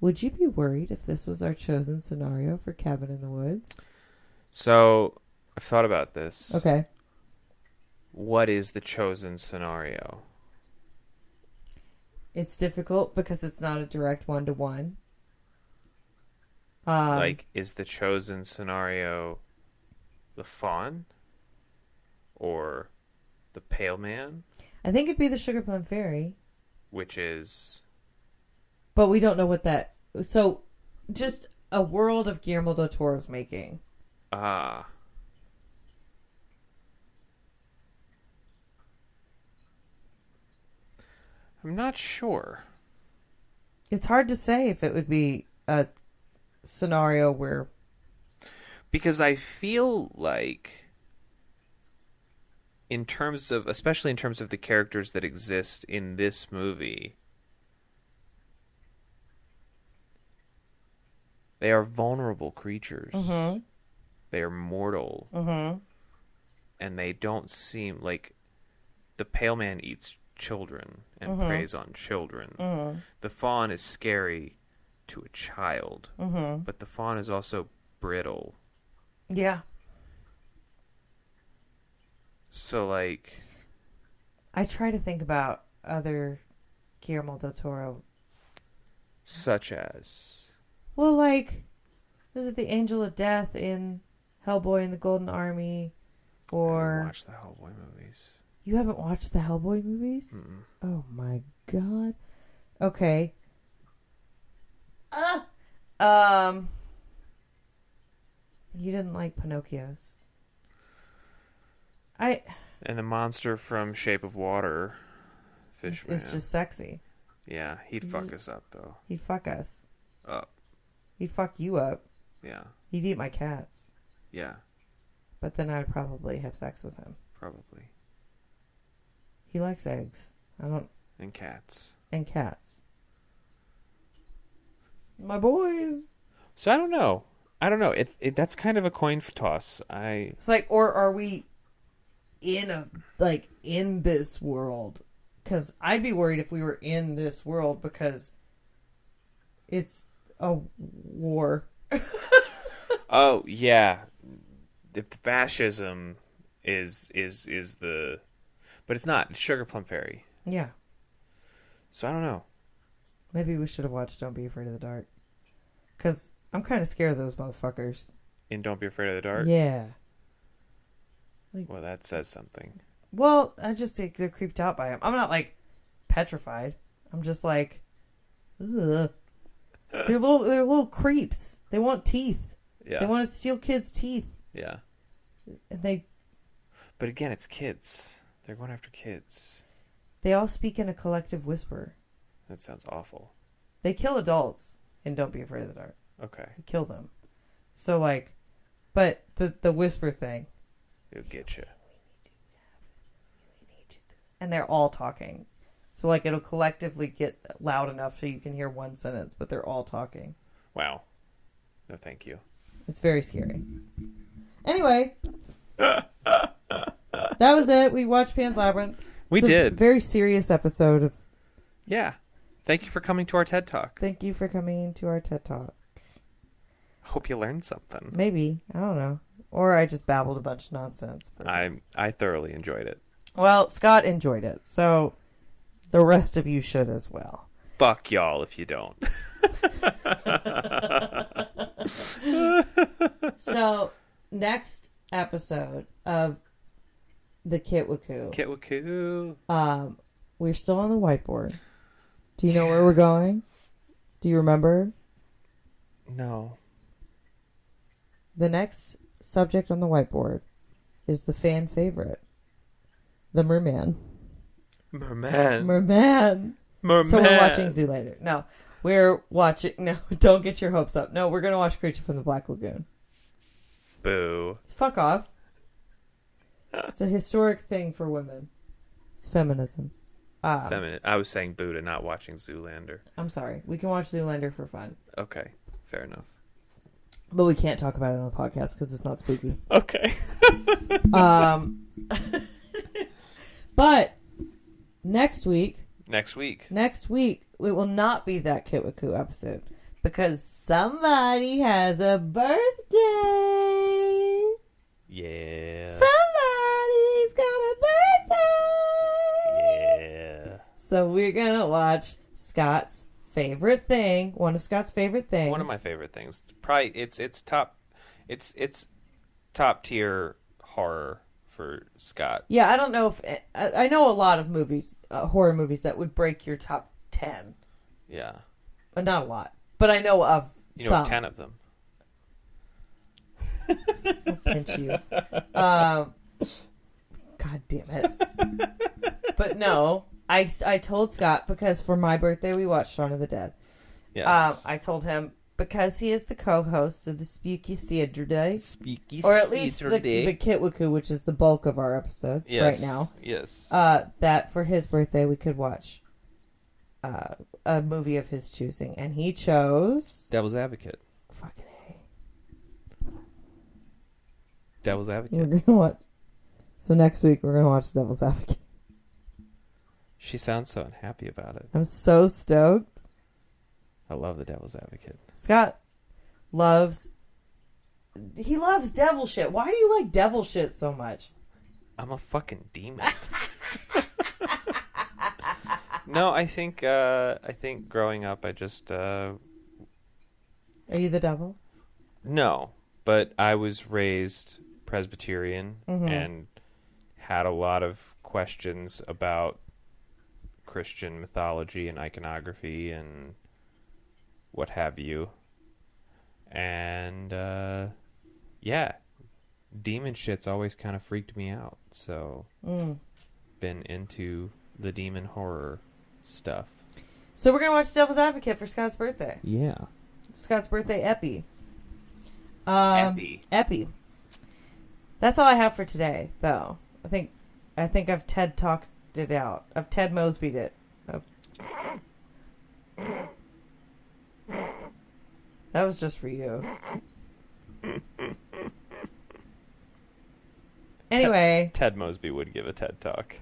Would you be worried if this was our chosen scenario for Cabin in the Woods? So I've thought about this. Okay. What is the chosen scenario? It's difficult because it's not a direct one to one. Like, is the chosen scenario the fawn or the pale man, I think it'd be the Sugar Plum Fairy, which is but we don't know what that. So, just a world of Guillermo del Toro's making. ah. I'm not sure. It's hard to say if it would be a scenario where because I feel like in terms of especially in terms of the characters that exist in this movie they are vulnerable creatures. Mhm. They are mortal Mhm. and they don't seem like the pale man eats children and Mhm. preys on children. Mhm. The fawn is scary to a child, Mhm. but the fawn is also brittle. Yeah. So like I try to think about other Guillermo del Toro. such as Well, like, is it the Angel of Death in Hellboy and the Golden Army? Or haven't the Hellboy movies. you haven't watched the Hellboy movies? Mm-mm. Oh my god. Okay. Ah. Um. You didn't like Pinocchio's. I. And the monster from Shape of Water, It's, Fishman. it's just sexy. yeah, he'd fuck us up though. He'd fuck us. Up, He'd fuck you up. yeah, He'd eat my cats. yeah, But then I would probably have sex with him. probably. He likes eggs. I don't. And cats. And cats. My boys. So I don't know. I don't know. It, it that's kind of a coin toss. I It's like, or are we in a like in this world? Because I'd be worried if we were in this world because it's a war. oh yeah, if the fascism is is is the, but it's not it's Sugar Plum Fairy. Yeah, So I don't know. maybe we should have watched Don't Be Afraid of the Dark. Because I'm kind of scared of those motherfuckers. In Don't Be Afraid of the Dark. Yeah. Well, that says something. Well, I just think they're creeped out by him. I'm not like petrified. I'm just like, ugh. They're little. They're little creeps. They want teeth. Yeah. They want to steal kids' teeth, yeah. and they But again, it's kids. They're going after kids. they all speak in a collective whisper. That sounds awful. They kill adults and don't be afraid of the dark. Okay, They kill them. So like, but the the whisper thing, it'll get you. and they're all talking. So like, it'll collectively get loud enough so you can hear one sentence, but they're all talking. Wow. No, thank you. It's very scary. Anyway, that was it. We watched Pan's Labyrinth. We did. very serious episode. Of, Yeah. Thank you for coming to our TED Talk. thank you for coming to our TED Talk. Hope you learned something. Maybe I don't know, or I just babbled a bunch of nonsense. But... I I thoroughly enjoyed it. Well, Scott enjoyed it, so the rest of you should as well. Fuck y'all if you don't. So next episode of the Kitwaku, Kitwaku. um, we're still on the whiteboard. Do you know where we're going? Do you remember? No. The next subject on the whiteboard is the fan favorite, the merman. Merman. Merman. Merman. So we're watching Zoolander. No, we're watching. No, don't get your hopes up. No, we're gonna watch Creature from the Black Lagoon. Boo. Fuck off. It's a historic thing for women. It's feminism. Feminine. I was saying boo to not watching Zoolander. I'm sorry. We can watch Zoolander for fun. Okay. Fair enough. but we can't talk about it on the podcast because it's not spooky. Okay. Um, but next week, Next week. next week it will not be that Kitwiku episode because somebody has a birthday. Yeah. Somebody's got a birthday. Yeah. So we're gonna watch Scott's favorite thing, one of Scott's favorite things. One of my favorite things. Probably it's it's top it's it's top tier horror for Scott. Yeah, I don't know if I, I know a lot of movies, uh, horror movies that would break your top ten, Yeah. but not a lot. But I know of You know some. 10 of them. I'll pinch you. Um, God damn it! but no, I I told Scott because for my birthday we watched Shaun of the Dead. Yes. Um, I told him because he is the co-host of the Spooky Saturday, Speaky or at least the, the Kitwiku, which is the bulk of our episodes Yes. right now. Yes. Uh, that for his birthday we could watch uh, a movie of his choosing, and he chose Devil's Advocate. fucking a. Devil's Advocate. We're gonna watch. So next week we're gonna watch Devil's Advocate. She sounds so unhappy about it. I'm so stoked. I love the Devil's Advocate. Scott loves. He loves devil shit. Why do you like devil shit so much? I'm a fucking demon. no, I think uh I think growing up I just uh Are you the devil? no, but I was raised Presbyterian Mhm. and had a lot of questions about Christian mythology and iconography and what have you. And uh yeah, demon shit's always kind of freaked me out. So Mm. been into the demon horror stuff. So we're gonna watch Devil's Advocate for Scott's birthday. Yeah. Scott's birthday epi. Um, Epi. Epi. That's all I have for today, though. I think I think I've TED talked it out. I've Ted Mosby'd it. I've- That was just for you. Anyway, Ted Mosby would give a TED talk.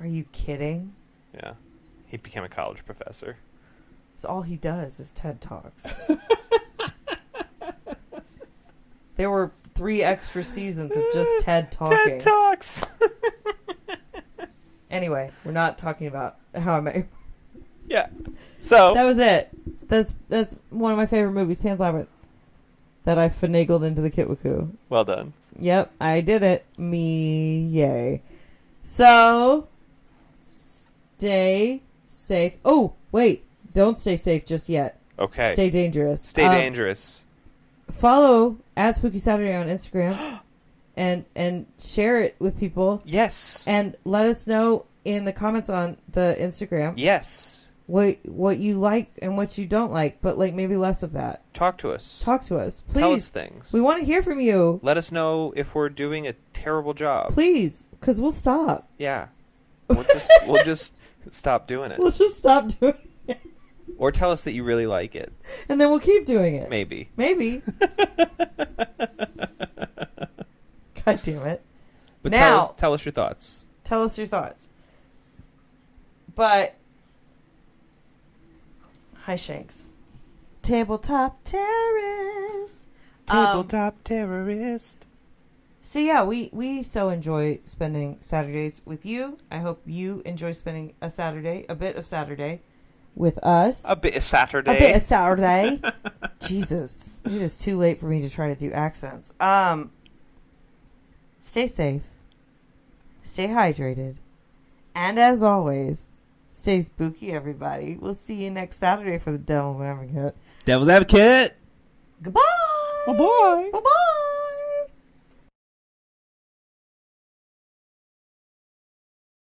are you kidding? Yeah. He became a college professor. That's all he does is TED Talks. there were three extra seasons of just Ted talking. TED Talks. Anyway, we're not talking about how I met. yeah. So That was it. That's that's one of my favorite movies, Pan's Labyrinth. That I finagled into the Kitwiku. well done. Yep, I did it. Me, yay. So, stay safe. Oh, wait. Don't stay safe just yet. Okay. Stay dangerous. Stay Um, dangerous. follow at Spooky Saturday on Instagram and and share it with people Yes. and let us know in the comments on the Instagram yes. What what you like and what you don't like, but like maybe less of that. Talk to us. Talk to us, please. Tell us things. We want to hear from you, Let us know if we're doing a terrible job. please, because we'll stop. Yeah. We'll just we'll just stop doing it. We'll just stop doing it, Or tell us that you really like it. and then we'll keep doing it. Maybe. Maybe. God damn it! But Now- tell us tell us your thoughts. Tell us your thoughts. But hi, Shanks. Tabletop terrorist. Um, terrorist. So yeah, we we so enjoy spending Saturdays with you. I hope you enjoy spending a Saturday, a bit of Saturday, with us. A bit of Saturday. A bit of Saturday. Jesus, it is too late for me to try to do accents. Um, stay safe, stay hydrated, and as always, stay spooky. Everybody, we'll see you next Saturday for the Devil's Advocate. Devil's Advocate. Goodbye. Bye bye. Bye bye.